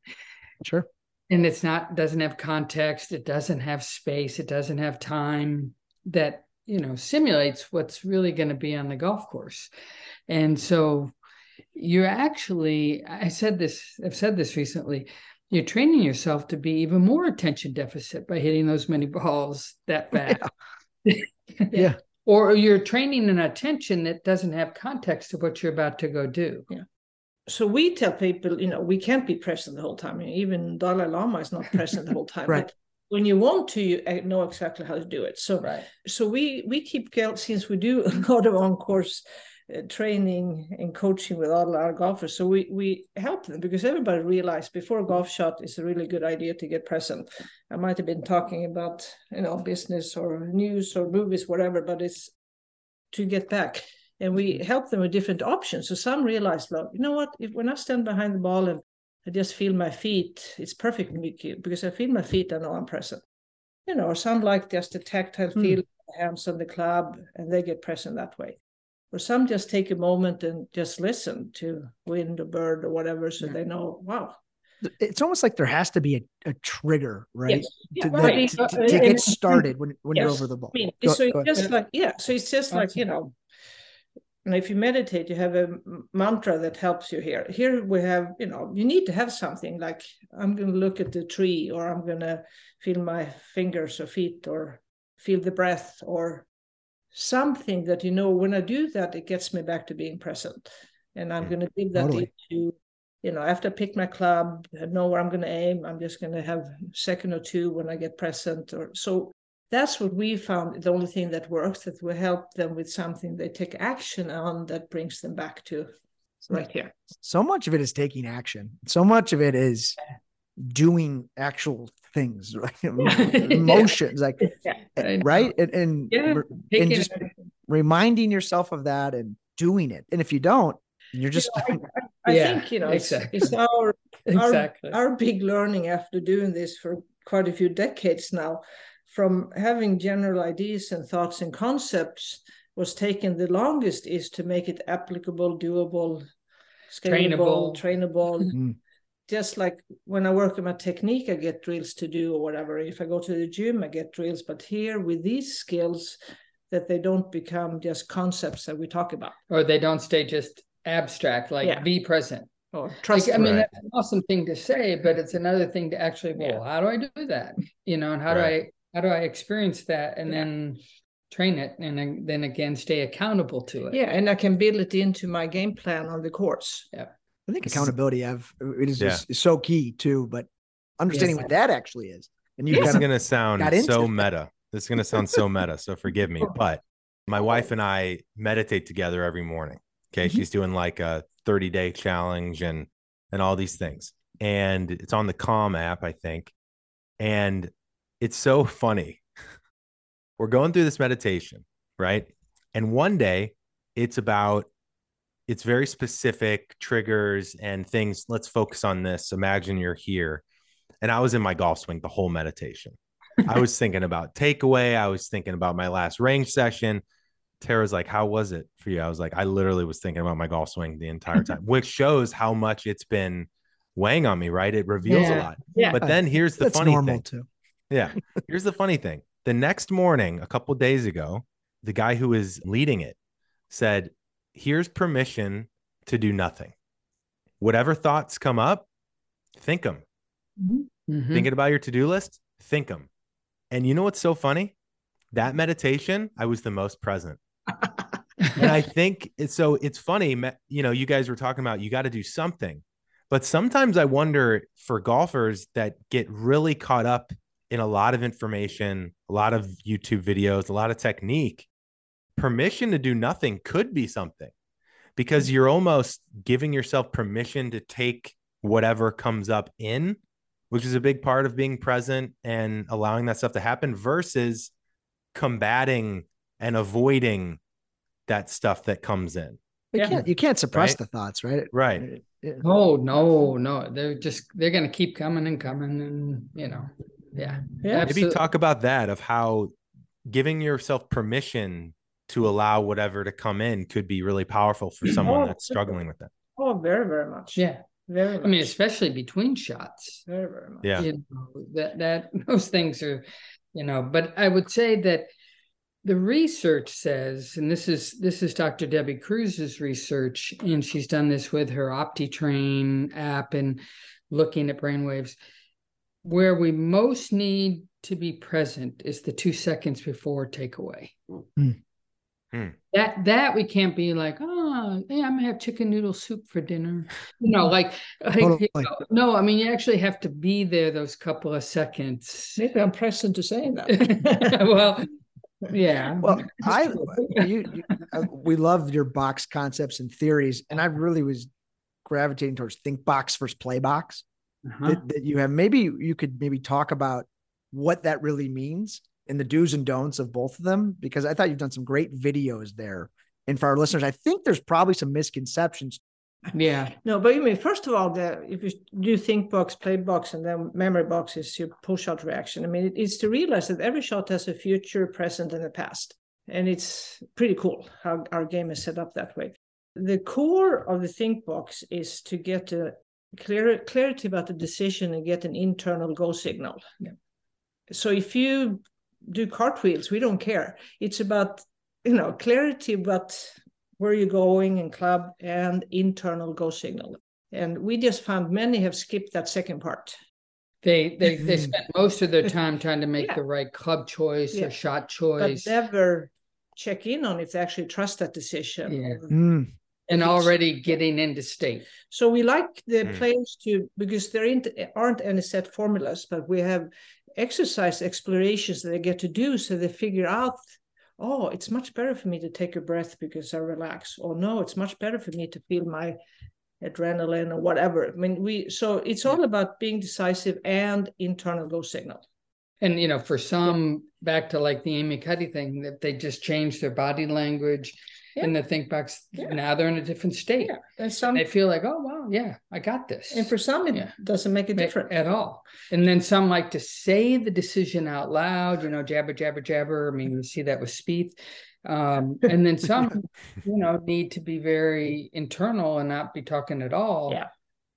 Sure. And it's not, doesn't have context, it doesn't have space, it doesn't have time that, you know, simulates what's really going to be on the golf course. And so you're actually, I said this, I've said this recently you're training yourself to be even more attention deficit by hitting those many balls that fast. Yeah. yeah. Or you're training an attention that doesn't have context to what you're about to go do. Yeah. So we tell people, you know, we can't be present the whole time. even Dalai Lama is not present the whole time. right. But when you want to, you uh, know exactly how to do it. So, right. so we we keep since we do a lot of on course uh, training and coaching with all our golfers. So we we help them because everybody realized before a golf shot is a really good idea to get present. I might have been talking about you know business or news or movies, whatever, but it's to get back. And we help them with different options. So some realize, look, you know what? If when I stand behind the ball and I just feel my feet, it's perfect because I feel my feet, I know I'm present. You know, or some like just a tactile Hmm. feel, hands on the club, and they get present that way. Or some just take a moment and just listen to wind or bird or whatever, so Yeah. they know, wow. It's almost like there has to be a, a trigger, right? Yes. Yeah, To, right. that- to, to get started when, when you're over the ball. I mean, Go- so it's ahead. just like yeah, so it's just like you know, and if you meditate, you have a mantra that helps you here. Here we have, you know, you need to have something like I'm going to look at the tree, or I'm going to feel my fingers or feet, or feel the breath, or something that you know. When I do that, it gets me back to being present, and I'm going to give that Totally. into. You know, after I pick my club, I know where I'm going to aim. I'm just going to have a second or two when I get present, or so that's what we found the only thing that works that we help them with something they take action on that brings them back to right here so much of it is taking action. So much of it is doing actual things, right? Emotions, like yeah eh, right, and and, Yeah. re- Taking just- it- reminding yourself of that and doing it. And if you don't, you're just i Yeah, think you know it's, exactly. it's our exactly. our big learning after doing this for quite a few decades now from having general ideas and thoughts and concepts was taken the longest is to make it applicable doable scalable Trainable. trainable Mm. just like when I work on my technique, I get drills to do or whatever. If I go to the gym, I get drills. But here with these skills, that they don't become just concepts that we talk about. or they don't stay just abstract, like Yeah. be present. Or Like, trust. I mean, Right. that's an awesome thing to say, but it's another thing to actually, well, Yeah. how do I do that? You know, and how Right. do I how do I experience that and Yeah. then train it and then, then again stay accountable to it. yeah, and I can build it into my game plan on the course. Yeah. I think This is- accountability have it is, Yeah. is, is so key too, but understanding Yes. what that actually is. And you This is going to sound so it. meta. This is going to sound so meta. So forgive me. But my wife and I meditate together every morning. Okay. Mhm. She's doing like a 30 day challenge and and all these things. And it's on the Calm app, I think. And it's so funny. We're going through this meditation, right? And one day it's about it's very specific triggers and things. Let's focus on this. Imagine you're here. And I was in my golf swing the whole meditation. I was thinking about takeaway. I was thinking about my last range session. Tara's like, How was it for you? I was like, I literally was thinking about my golf swing the entire time, which shows how much it's been weighing on me, right? It reveals a lot. Yeah. But then here's the that's funny normal thing. too. Yeah. Here's the funny thing. The next morning, a couple days ago, the guy who was leading it said, Here's permission to do nothing. Whatever thoughts come up, think them. Mhm. Thinking about your to do list, think them. And you know what's so funny? That meditation, I was the most present. and I think it's so it's funny, you know, you guys were talking about you got to do something. But sometimes I wonder for golfers that get really caught up in a lot of information, a lot of YouTube videos, a lot of technique, permission to do nothing could be something because mm-hmm. you're almost giving yourself permission to take whatever comes up in, which is a big part of being present and allowing that stuff to happen versus combating and avoiding that stuff that comes in. You Yeah. can't you can't suppress Right. the thoughts, right? Right. Yeah. Oh no, no, they're just they're gonna keep coming and coming and you know, yeah. Yeah. Maybe Absolute- talk about that of how giving yourself permission to allow whatever to come in could be really powerful for someone Oh, that's struggling with that. Oh, very, very much. Yeah. Very much. I mean, especially between shots. very, very much. Yeah. you know that that those things are you know but i would say that the research says and this is this is dr debbie crews's research and she's done this with her optitrain app and looking at brainwaves where we most need to be present is the two seconds before takeaway Hmm. Hmm. that that we can't be like oh yeah i'm gonna have chicken noodle soup for dinner you know like, like you know, no i mean you actually have to be there those couple of seconds Maybe I'm present to saying that. well yeah Well, I you, you uh, we love your box concepts and theories, and I really was gravitating towards think box versus play box Uh-huh. that, that you have. Maybe you could maybe talk about what that really means and the do's and don'ts of both of them, because I thought you've done some great videos there And for our listeners, I think there's probably some misconceptions. Yeah. No, but you mean first of all, the if you do think box, play box, and then memory box is your push shot reaction. I mean, it, it's to realize that every shot has a future, present, and a past, and it's pretty cool how our game is set up that way. The core of the think box is to get a clear clarity about the decision and get an internal go signal. Yeah. So if you do cartwheels, we don't care. It's about you know clarity about where you're going in club and internal go signal. And we just found many have skipped that second part. They they they spend most of their time trying to make Yeah. the right club choice Yeah. or shot choice. But choice. never check in on if they actually trust that decision. Yeah. or- Mm, and already getting into state. So we like the Mm. players to because there aren't any set formulas, but we have exercise explorations that they get to do, so they figure out. Oh, it's much better for me to take a breath because I relax. Or no, it's much better for me to feel my adrenaline or whatever. I mean, we so it's all about being decisive and internal go signal. And you know, for some, back to like the Amy Cuddy thing, that they just change their body language in the think box. Yeah. Now they're in a different state. Yeah, and some They feel like, oh wow, yeah, I got this. and for some it Yeah. doesn't make a difference. at all. And then some like to say the decision out loud, you know, jabber, jabber, jabber. I mean, you see that with Spieth. Um, and then some, you know, need to be very internal and not be talking at all. Yeah.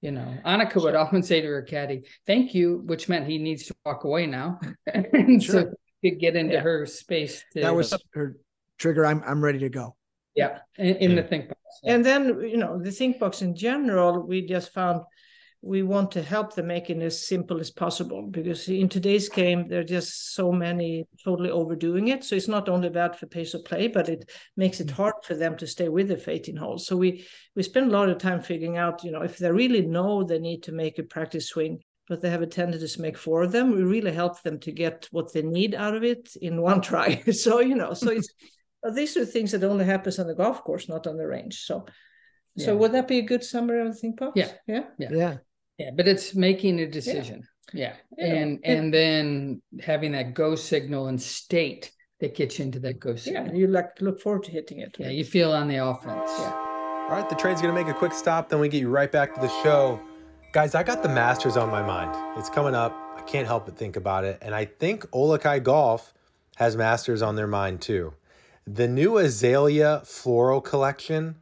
You know, Annika would often say to her caddy, thank you, which meant he needs to walk away now. and so Sure. he could get into Yeah. her space to, that was her trigger. I'm I'm ready to go. Yeah, in, in the think box. Yeah. And then, you know, the think box in general, we just found we want to help them make it as simple as possible because in today's game, there are just so many totally overdoing it. So it's not only bad for pace of play, but it makes it mm. hard for them to stay with the 18 holes. So we we spend a lot of time figuring out, you know, if they really know they need to make a practice swing, but they have a tendency to make four of them, we really help them to get what they need out of it in one try. so, you know, so it's but these are things that only happens on the golf course, not on the range. So so Yeah. would that be a good summary of the think box? Yeah. Yeah. Yeah. Yeah, but it's making a decision. Yeah. Yeah. And It- and then having that go signal and state that gets you into that go signal. Yeah. You like look forward to hitting it. Yeah, you feel on the offense. Yeah. All right, the train's gonna make a quick stop, then we get you right back to the show. Guys, I got the Masters on my mind. It's coming up. I can't help but think about it. And I think Olukai Golf has Masters on their mind too. The new Azalea floral collection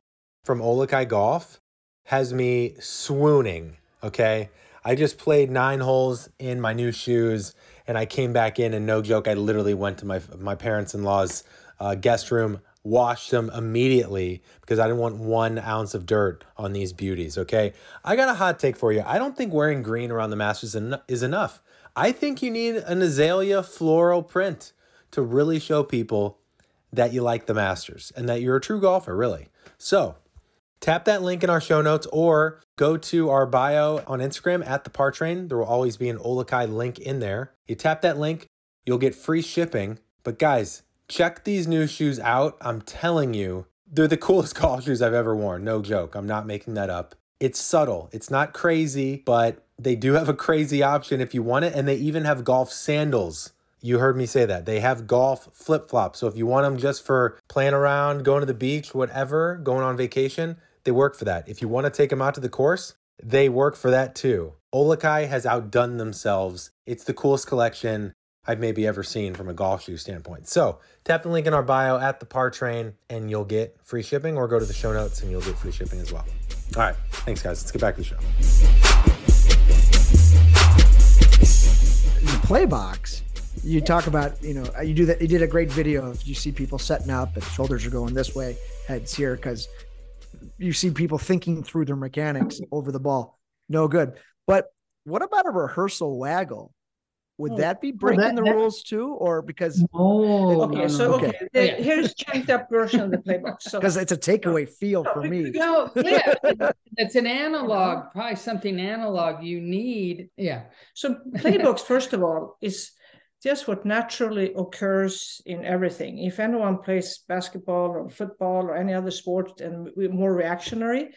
from Olukai Golf has me swooning. Okay. I just played nine holes in my new shoes and I came back in and no joke, I literally went to my my parents in law's uh, guest room, washed them immediately because I didn't want one ounce of dirt on these beauties. Okay. I got a hot take for you. I don't think wearing green around the Masters en- is enough. I think you need an azalea floral print to really show people that you like the Masters and that you're a true golfer, really. So, tap that link in our show notes or go to our bio on Instagram at the Par Train. There will always be an Olukai link in there. You tap that link, you'll get free shipping. But guys, check these new shoes out. I'm telling you, they're the coolest golf shoes I've ever worn. No joke. I'm not making that up. It's subtle. It's not crazy, but they do have a crazy option if you want it. And they even have golf sandals. You heard me say that. They have golf flip flops. So if you want them just for playing around, going to the beach, whatever, going on vacation, they work for that. If you want to take them out to the course, they work for that too. Olukai has outdone themselves. It's the coolest collection I've maybe ever seen from a golf shoe standpoint. So tap the link in our bio at the Par Train and you'll get free shipping, or go to the show notes and you'll get free shipping as well. All right, thanks guys. Let's get back to the show. the play box, you talk about, you know, uh, you do that. You did a great video of you see people setting up and shoulders are going this way, heads here, because you see people thinking through their mechanics over the ball. No good. But what about a rehearsal waggle? Would Oh, that be breaking that- the that- rules too, or because Oh, Okay, no, so okay, oh, Okay. the- Yeah. here's chunked up version of the play box. So because it's a takeaway feel for me? No, yeah, it's an analog, uh-huh. probably something analog you need. Yeah, So play box, first of all, is just what naturally occurs in everything. If anyone plays basketball or football or any other sport and we're more reactionary,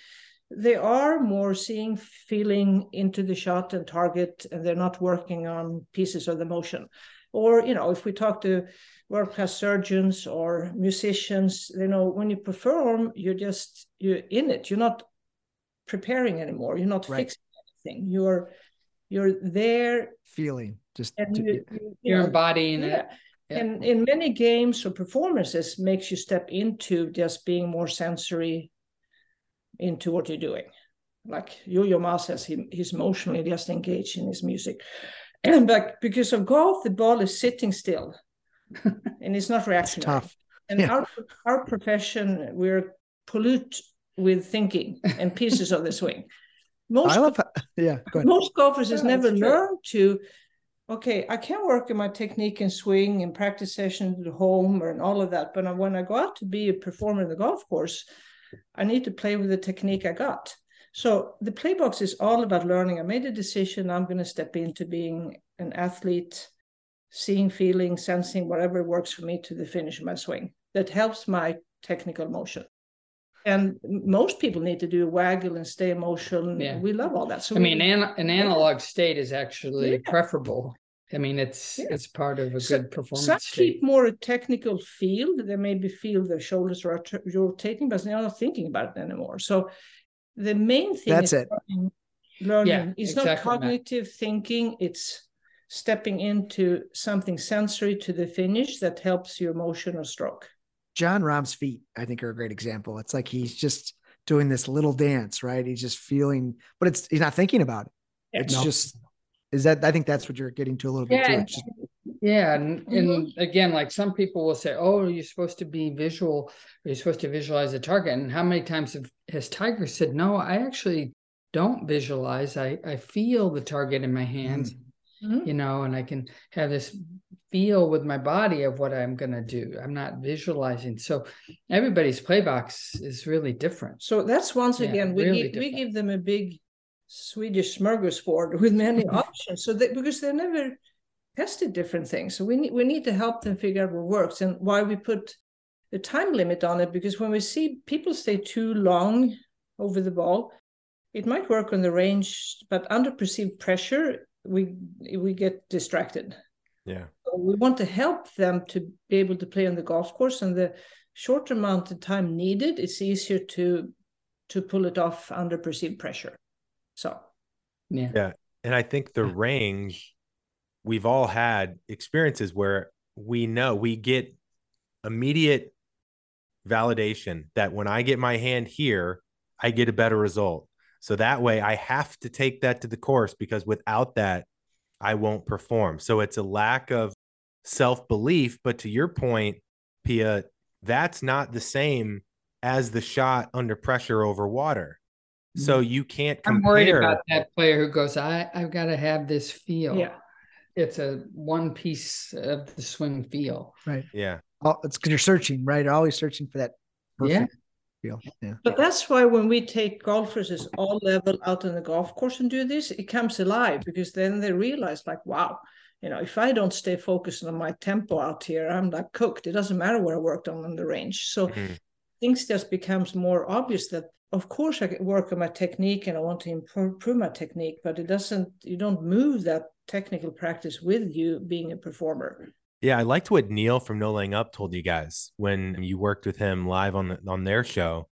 they are more seeing, feeling into the shot and target, and they're not working on pieces of the motion. or you know if we talk to world class surgeons or musicians you know when you perform you're just you're in it you're not preparing anymore you're not right. fixing anything you're you're there feeling just and to, you, you, you're embodying yeah. it yeah. and in many games or performances makes you step into just being more sensory into what you're doing like Yo-Yo Ma says he, he's emotionally just engaged in his music and but because of golf the ball is sitting still and it's not reactionary. It's tough. And yeah. our our profession, we're pollute with thinking and pieces of the swing. Most I love, yeah. Most golfers has never learned to. Okay, I can work on my technique and swing and practice sessions at home and all of that. But when I go out to be a performer in the golf course, I need to play with the technique I got. So the playbox is all about learning. I made a decision. I'm going to step into being an athlete seeing, feeling, sensing, whatever works for me to the finish of my swing. That helps my technical motion. And most people need to do a waggle and stay in motion. Yeah. We love all that. So I mean, an, an analog state is actually yeah. preferable. I mean, it's yeah. it's part of a so, good performance. Some state. keep more a technical feel. They maybe feel their shoulders are rotating, but they're not thinking about it anymore. So the main thing that's it. Learning. learning. Yeah, it's exactly not cognitive that. thinking. It's stepping into something sensory to the finish that helps your motion or stroke. Jon Rahm's feet, I think, are a great example. It's like he's just doing this little dance, right? He's just feeling, but it's he's not thinking about it. It's no. just is that I think that's what you're getting to a little bit yeah. too. Yeah, and, and again, like some people will say, "Oh, you're supposed to be visual. You're supposed to visualize a target." And how many times have, has Tiger said, "No, I actually don't visualize. I I feel the target in my hands." Mm mm-hmm. you know, and I can have this feel with my body of what I'm going to do. I'm not visualizing. So everybody's play box is really different. So that's once yeah, again, we, really give, we give them a big Swedish smorgasbord with many options. So that because they're never tested different things. So we need, we need to help them figure out what works and why we put the time limit on it. Because when we see people stay too long over the ball, it might work on the range, but under perceived pressure, we we get distracted. Yeah. So we want to help them to be able to play on the golf course, and the shorter amount of time needed, it's easier to to pull it off under perceived pressure. So, yeah, yeah, and I think the range, we've all had experiences where we know we get immediate validation that when I get my hand here, I get a better result. So that way I have to take that to the course because without that, I won't perform. So it's a lack of self belief. But to your point, Pia, that's not the same as the shot under pressure over water. So mm-hmm. you can't compare. I'm worried about that player who goes, I, I've got to have this feel. Yeah. It's a one piece of the swing feel. Right. Yeah. Oh, it's because you're searching, right? You're always searching for that perfect feel. Yeah. But that's why when we take golfers as all level out on the golf course and do this, it comes alive because then they realize, like, wow, you know, if I don't stay focused on my tempo out here, I'm like cooked. It doesn't matter what I worked on on the range. So mm-hmm. things just becomes more obvious that of course I work on my technique and I want to improve my technique, but it doesn't you don't move that technical practice with you being a performer. Yeah, I liked what Neil from No Laying Up told you guys when you worked with him live on the, on their show.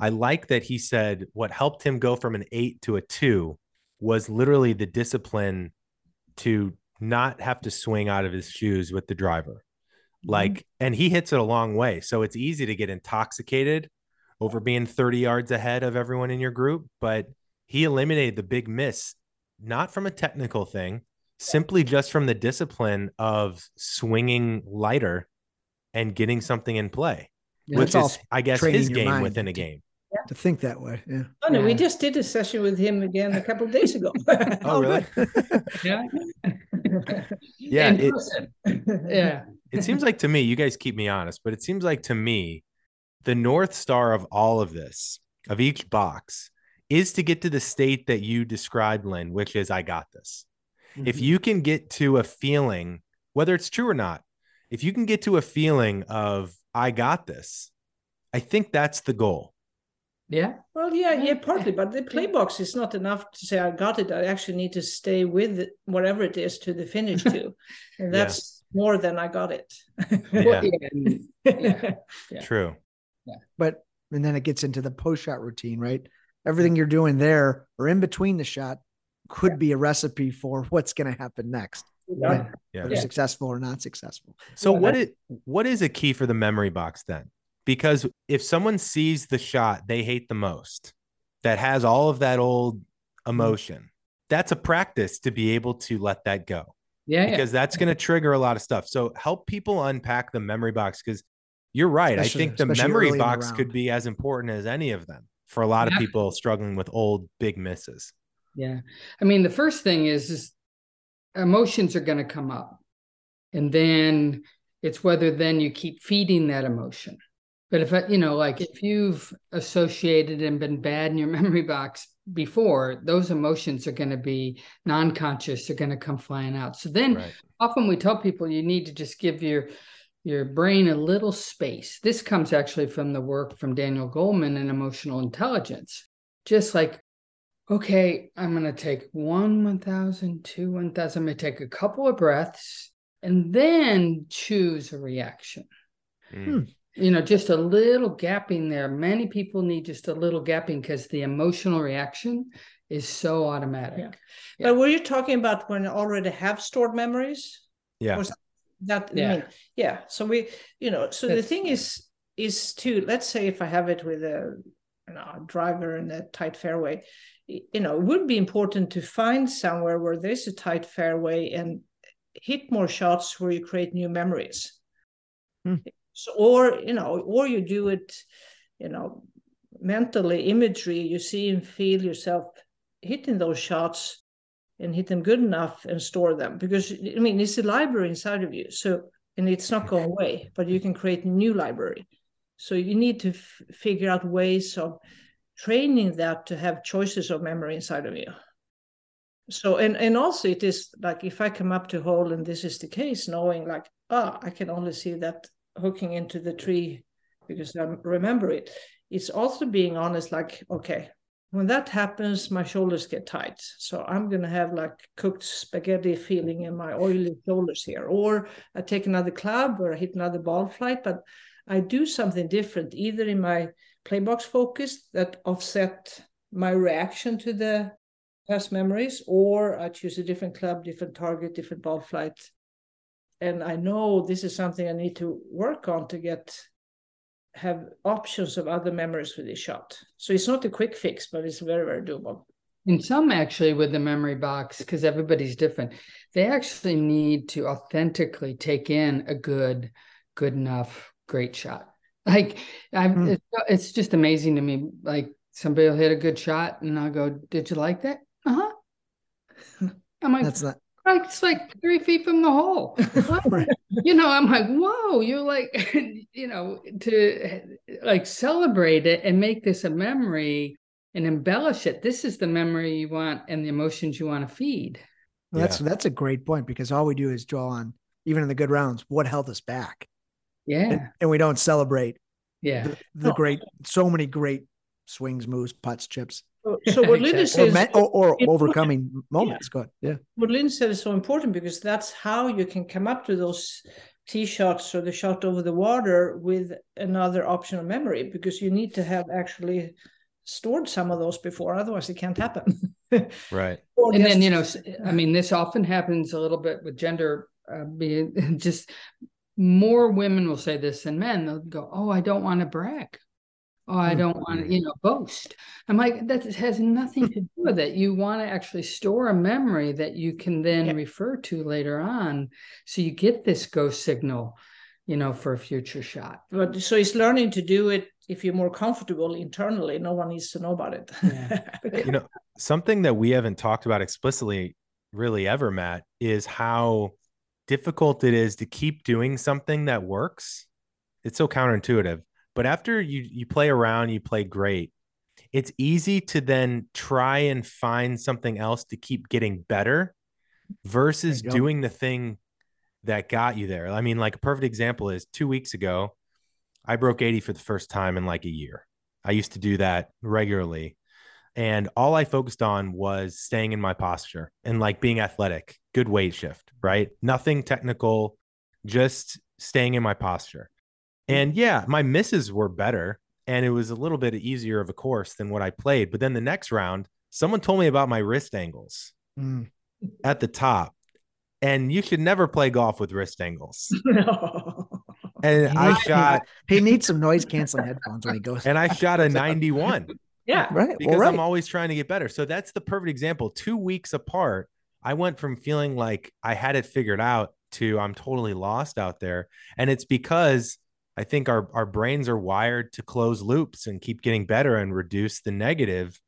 I like that he said what helped him go from an eight to a two was literally the discipline to not have to swing out of his shoes with the driver. Mm-hmm. Like, and he hits it a long way. So it's easy to get intoxicated over being 30 yards ahead of everyone in your group. But he eliminated the big miss, not from a technical thing, simply just from the discipline of swinging lighter and getting something in play, yeah, which is, I guess, his game within a game. Yeah. To think that way. Yeah. Oh, no, we just did a session with him again a couple of days ago. oh, really? yeah. yeah. It, yeah. It seems like to me, you guys keep me honest, but it seems like to me, the North Star of all of this, of each box, is to get to the state that you described, Lynn, which is I got this. Mm-hmm. If you can get to a feeling, whether it's true or not, if you can get to a feeling of, I got this, I think that's the goal. Yeah. Well, yeah, yeah, partly, but the play box is not enough to say I got it. I actually need to stay with it, whatever it is to the finish too, and that's more than I got it. Yeah. yeah. Yeah. True. But and then it gets into the post shot routine, right? Everything you're doing there or in between the shot could be a recipe for what's going to happen next, Yeah. Yeah. whether successful or not successful. So Yeah. what is what is a key for the memory box then? Because if someone sees the shot they hate the most that has all of that old mm-hmm. emotion, that's a practice to be able to let that go. Yeah. yeah. Because that's going to trigger a lot of stuff. So help people unpack the memory box because you're right. Especially- I think the memory early the box could be as important as any of them for a lot of people struggling with old big misses. Yeah. I mean, the first thing is, is emotions are going to come up. And then it's whether then you keep feeding that emotion. But if, I- you know, like if you've associated and been bad in your memory box before, those emotions are going to be non conscious, they're going to come flying out. So then Right. often we tell people you need to just give your your brain a little space this comes actually from the work from daniel goleman in emotional intelligence just like okay i'm going to take one 1000 two 1000 i'm going to take a couple of breaths and then choose a reaction Mm. you know just a little gapping there many people need just a little gapping because the emotional reaction is so automatic Yeah. Yeah. But were you talking about when you already have stored memories? Yeah. Or that I Yeah. mean, yeah. So we, you know, so the thing is, is to let's say if I have it with a, you know, a driver in a tight fairway, y- you know, it would be important to find somewhere where there's a tight fairway and hit more shots where you create new memories. Hmm. So, or you know, or you do it, you know, mentally imagery. You see and feel yourself hitting those shots and hit them good enough and store them because I mean it's a library inside of you. So and it's not going away, but you can create a new library. So you need to f- figure out ways of training that to have choices of memory inside of you. So and and also it is like if I come up to hole and this is the case, knowing like ah I can only see that hooking into the tree because I remember it. It's also being honest, like okay, when that happens, my shoulders get tight. So I'm going to have like cooked spaghetti feeling in my oily shoulders here. Or I take another club or I hit another ball flight, but I do something different, either in my playbox focus that offset my reaction to the past memories, or I choose a different club, different target, different ball flight. And I know this is something I need to work on to get have options of other memories for this shot. So it's not a quick fix, but it's very, very doable. And some actually with the memory box, because everybody's different, they actually need to authentically take in a good, good enough, great shot. Like I, Hmm. it's, it's just amazing to me. Like somebody will hit a good shot, and I'll go, "Did you like that?" Uh huh. I'm like, That's not like it's like three feet from the hole. Right. you know, I'm like, whoa, you're like, you know, to like celebrate it and make this a memory and embellish it. This is the memory you want and the emotions you want to feed. Well, That's that's a great point because all we do is draw on, even in the good rounds, what held us back, Yeah. and, and we don't celebrate Yeah. the, the No. great, so many great swings, moves, putts, chips, So, so what Linda Exactly. or, says, or, or it- overcoming moments. Good, yeah, what Lynn said is so important because that's how you can come up to those tee shots or the shot over the water with another option of memory because you need to have actually stored some of those before, otherwise it can't happen. Right. Or And then, you know, I mean, this often happens a little bit with gender uh, being just more women will say this than men. They'll go, Oh, I don't want to brag. Oh, I Hmm. don't want to, you know, boast. I'm like, that has nothing to do with it. You want to actually store a memory that you can then Yeah. refer to later on. So you get this go signal, you know, for a future shot. but so it's learning to do it if you're more comfortable internally. No one needs to know about it. Yeah. you know something that we haven't talked about explicitly really ever matt is how difficult it is to keep doing something that works it's so counterintuitive. But after you you play around you play great it's easy to then try and find something else to keep getting better versus There you go. doing the thing that got you there. I mean like a perfect example is two weeks ago i broke 80 for the first time in like a year. I used to do that regularly. And all I focused on was staying in my posture and like being athletic, good weight shift, right? Nothing technical, just staying in my posture. And yeah, my misses were better and it was a little bit easier of a course than what I played. But then the next round, someone told me about my wrist angles Mm. at the top. And you should never play golf with wrist angles. no. And He I needs- shot He needs some noise canceling headphones when he goes. and I shot a 91 yeah. right. because well, right. I'm always trying to get better. So that's the perfect example. Two weeks apart, I went from feeling like I had it figured out to I'm totally lost out there. And it's because I think our, our brains are wired to close loops and keep getting better and reduce the negative,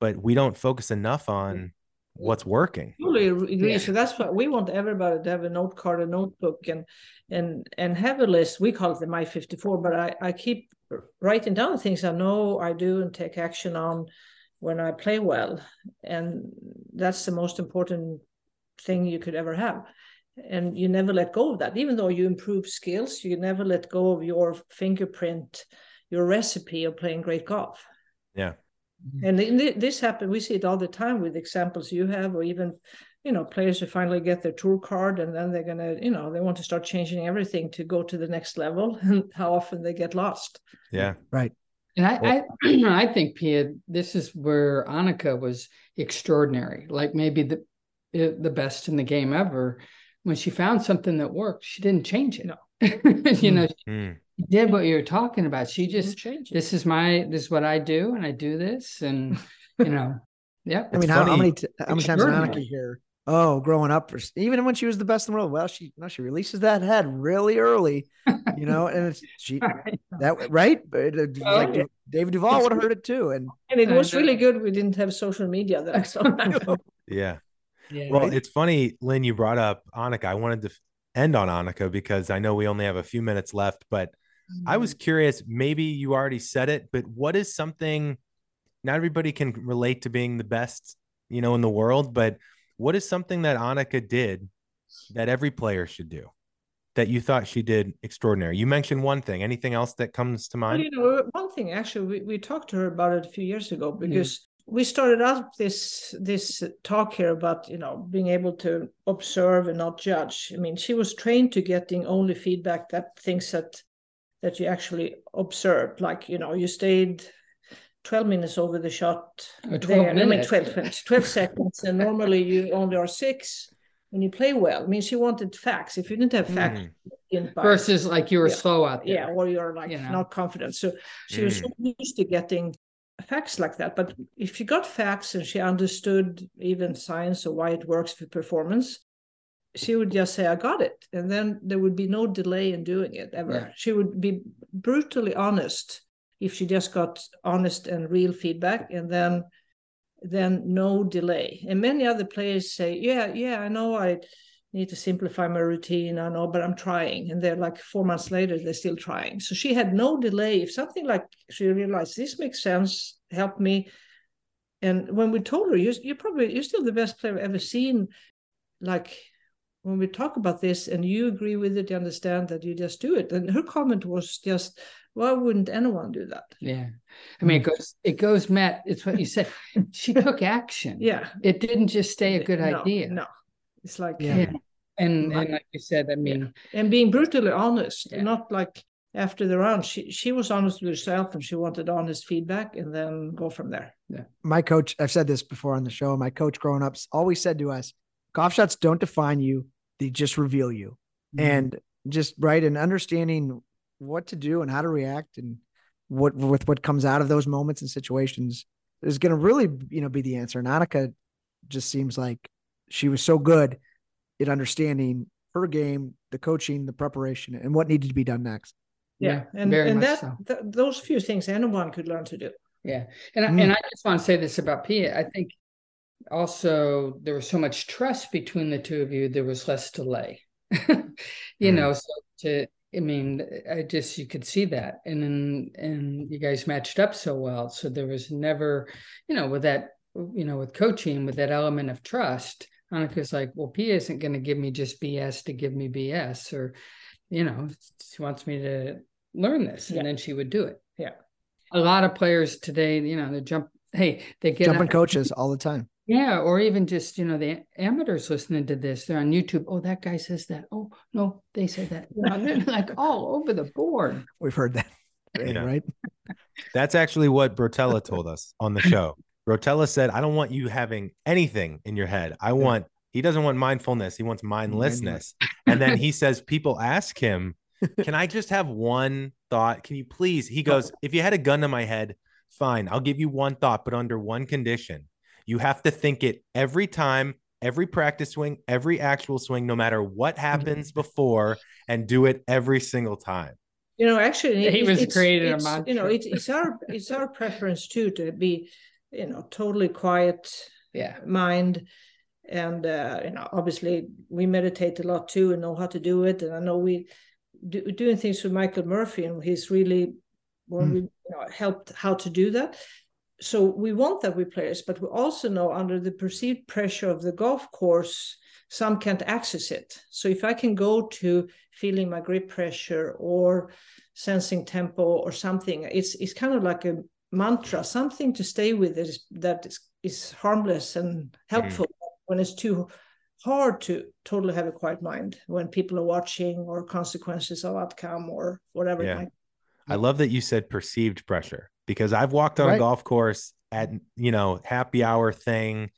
but we don't focus enough on what's working. Totally agree. Yeah. So that's what we want everybody to have a note card, a notebook, and and and have a list. We call it the My 54, but I I keep writing down things I know I do and take action on when I play well, and that's the most important thing you could ever have. And you never let go of that, even though you improve skills. You never let go of your fingerprint, your recipe of playing great golf. Yeah. Mm-hmm. And th- th- this happen. We see it all the time with examples you have, or even, you know, players who finally get their tour card, and then they're gonna, you know, they want to start changing everything to go to the next level, and how often they get lost. Yeah. And I, I, I think Pia, this is where Annika was extraordinary. Like maybe the eh, the best in the game ever. When she found something that worked, she didn't change it. No. you know, Mm. she did what you're talking about. She just change it. this is my this is what I do, and I do this, and you know, yeah. I mean, how, how many t- how many times did Annika Extraordinary. Hear? Oh, growing up, or, even when she was the best in the world. Well, she no, she releases that head really early, you know, and it's she that right. But it- Oh, like yeah. David Duval would have heard it too, and And it was know. really good. We didn't have social media then, so Yeah. yeah. Well, Right? it's funny, Lynn, you brought up Annika. I wanted to end on Annika because I know we only have a few minutes left, but I was mm-hmm. curious, maybe you already said it, but what is something not everybody can relate to being the best, you know, in the world, but what is something that Annika did that every player should do that you thought she did extraordinary? You mentioned one thing. Anything else that comes to Well, mind? you know, one thing actually, we, we talked to her about it a few years ago mm-hmm. because we started out this this talk here about you know being able to observe and not judge. I mean, she was trained to getting only feedback that things that that you actually observed, like you know, you stayed. 12 minutes over the shot Or 12 there. I mean, minutes. 12, 12, 12 seconds, and normally you only are six when you play well. I mean, she wanted facts. If you didn't have facts, Mm. Versus like you were Yeah. slow out there. yeah or you're like you know. not confident so she was so used to getting facts like that but if she got facts and she understood even science or why it works for performance she would just say i got it and then there would be no delay in doing it ever Yeah. she would be brutally honest if she just got honest and real feedback and then then no delay. And many other players say yeah yeah i know i need to simplify my routine i know but i'm trying. And they're like four months later they're still trying. So she had no delay. If something like she realized this makes sense help me and when we told her you're, you're probably you're still the best player i've ever seen like when we talk about this and you agree with it you understand that you just do it. And her comment was just why wouldn't anyone do that Yeah. I mean, it hmm. goes, it goes, Matt, it's what you said. She took action. yeah It didn't just stay a good no, idea. no it's like Yeah. Yeah. And, and like you said, I mean, and being brutally honest Yeah. not like after the round she she was honest with herself and she wanted honest feedback and then go from there Yeah. my coach, I've said this before on the show. My coach growing up always said to us, golf shots don't define you, they just reveal you. Mm-hmm. And just right and understanding what to do and how to react and what with what comes out of those moments and situations is going to really, you know, be the answer. And Annika just seems like she was so good at understanding her game, the coaching, the preparation, and what needed to be done next. yeah, and very and much that so. th- those few things anyone could learn to do Yeah. And I, Mm. and I just want to say this about Pia. I think also there was so much trust between the two of you, there was less delay. you Mm. know, so to I mean, I just you could see that. And then and you guys matched up so well. So there was never, you know, with that, you know, with coaching, with that element of trust, Annika's like, well, Pia isn't gonna give me just BS to give me BS or you know, she wants me to learn this. And Yeah. then she would do it yeah a lot of players today, you know, they jump. Hey, they get Jumping on- coaches all the time. Yeah, or even just you know the amateurs listening to this. They're on YouTube. Oh, that guy says that. Oh, no, they said that. like all over the board. We've heard that, Yeah. right? That's actually what Brotella told us on the show. Brotella said, I don't want you having anything in your head. I want, he doesn't want mindfulness. He wants mindlessness. And then he says, people ask him, Can I just have one thought? Can you please? He goes, If you had a gun to my head, fine. I'll give you one thought, but under one condition. You have to think it every time, every practice swing, every actual swing, no matter what happens before, and do it every single time. You know, actually, He it- was it's- creating a it's, You know, it's, it's our it's our preference too to be, you know, totally quiet Yeah. mind, and uh, you know, obviously we meditate a lot too and know how to do it. And I know we do, doing things with Michael Murphy, and he's really well, Mm. we you know, helped how to do that. So we want that with players, but we also know under the perceived pressure of the golf course, some can't access it. So if I can go to feeling my grip pressure or sensing tempo or something, it's it's kind of like a mantra, something to stay with that is that is, is harmless and helpful mm-hmm. when it's too hard to totally have a quiet mind when people are watching or consequences of outcome or whatever Yeah. I love that you said perceived pressure because I've walked on a golf course at you know happy hour thing,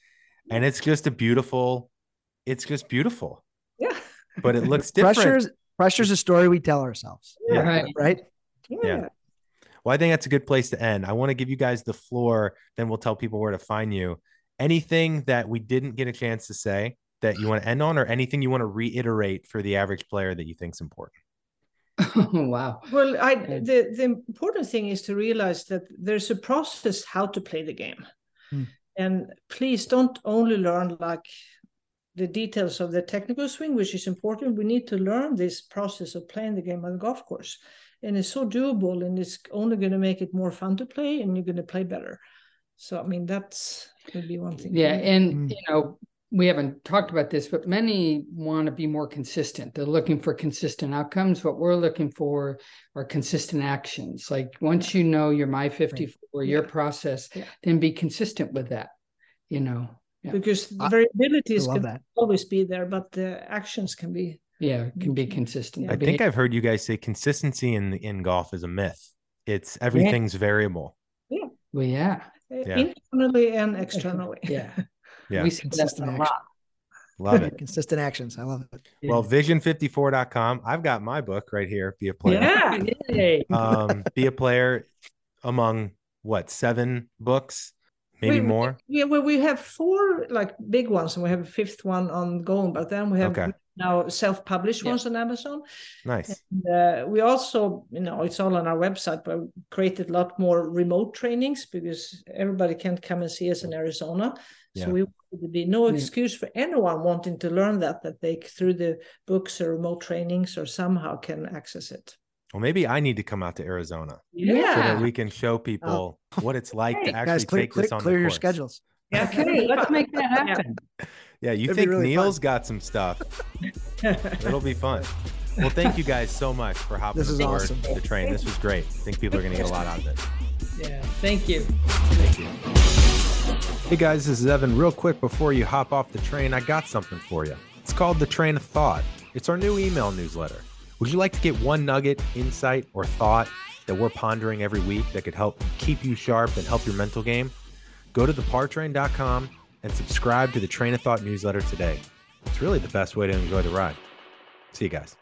and it's just a beautiful. It's just beautiful, Yeah. but it looks different. Pressure's pressure's a story we tell ourselves, Yeah. Right. right? Yeah. Well, I think that's a good place to end. I want to give you guys the floor, then we'll tell people where to find you. Anything that we didn't get a chance to say that you want to end on, or anything you want to reiterate for the average player that you think is important? wow. Well, I the the important thing is to realize that there's a process how to play the game, Hmm. and please don't only learn like the details of the technical swing, which is important. We need to learn this process of playing the game on the golf course, and it's so doable, and it's only going to make it more fun to play, and you're going to play better. So, I mean, that's would be one thing. Yeah, and Mm. you know, we haven't talked about this, but many want to be more consistent. They're looking for consistent outcomes. What we're looking for are consistent actions. Like once you know your my 54, your Yeah. process, Yeah. then be consistent with that. You know. Yeah. because the I- variabilities can that. always be there, but the actions can be. Yeah, can be consistent. Yeah. I think I've heard you guys say consistency in in golf is a myth. It's everything's variable. well, yeah. uh, Yeah. Internally and externally. Yeah. Yeah. We see that Consistent a action. lot. Love it. Consistent actions. I love it. Well, vision54.com. I've got my book right here. Be a player. Yeah. Yay. Um, be a player among what seven books, maybe We- more. Yeah, well, we have four like big ones, and we have a fifth one ongoing. But then we have Okay. now self-published Yeah. ones on Amazon. Nice. And, uh, we also, you know, it's all on our website, but we created a lot more remote trainings because everybody can't come and see us in Arizona. Yeah. So we wanted to be no Yeah. excuse for anyone wanting to learn that that they through the books or remote trainings or somehow can access it. Well, maybe I need to come out to Arizona so that we can show oh. people what it's like Hey, to actually Guys, clear, take clear, this on clear the your course. schedules. Okay, let's make that happen. Yeah, you It'd think really Neil's got some stuff? It'll be fun. Well, thank you guys so much for hopping This is aboard awesome. the train. This was great. I think people are going to get a lot out of it. Yeah. Thank you. Thank you. Hey guys, this is Evan. Real quick before you hop off the train, I got something for you. It's called The Train of Thought. It's our new email newsletter. Would you like to get one nugget, insight, or thought that we're pondering every week that could help keep you sharp and help your mental game? Go to thepartrain.com and subscribe to the Train of Thought newsletter today. It's really the best way to enjoy the ride. See you guys.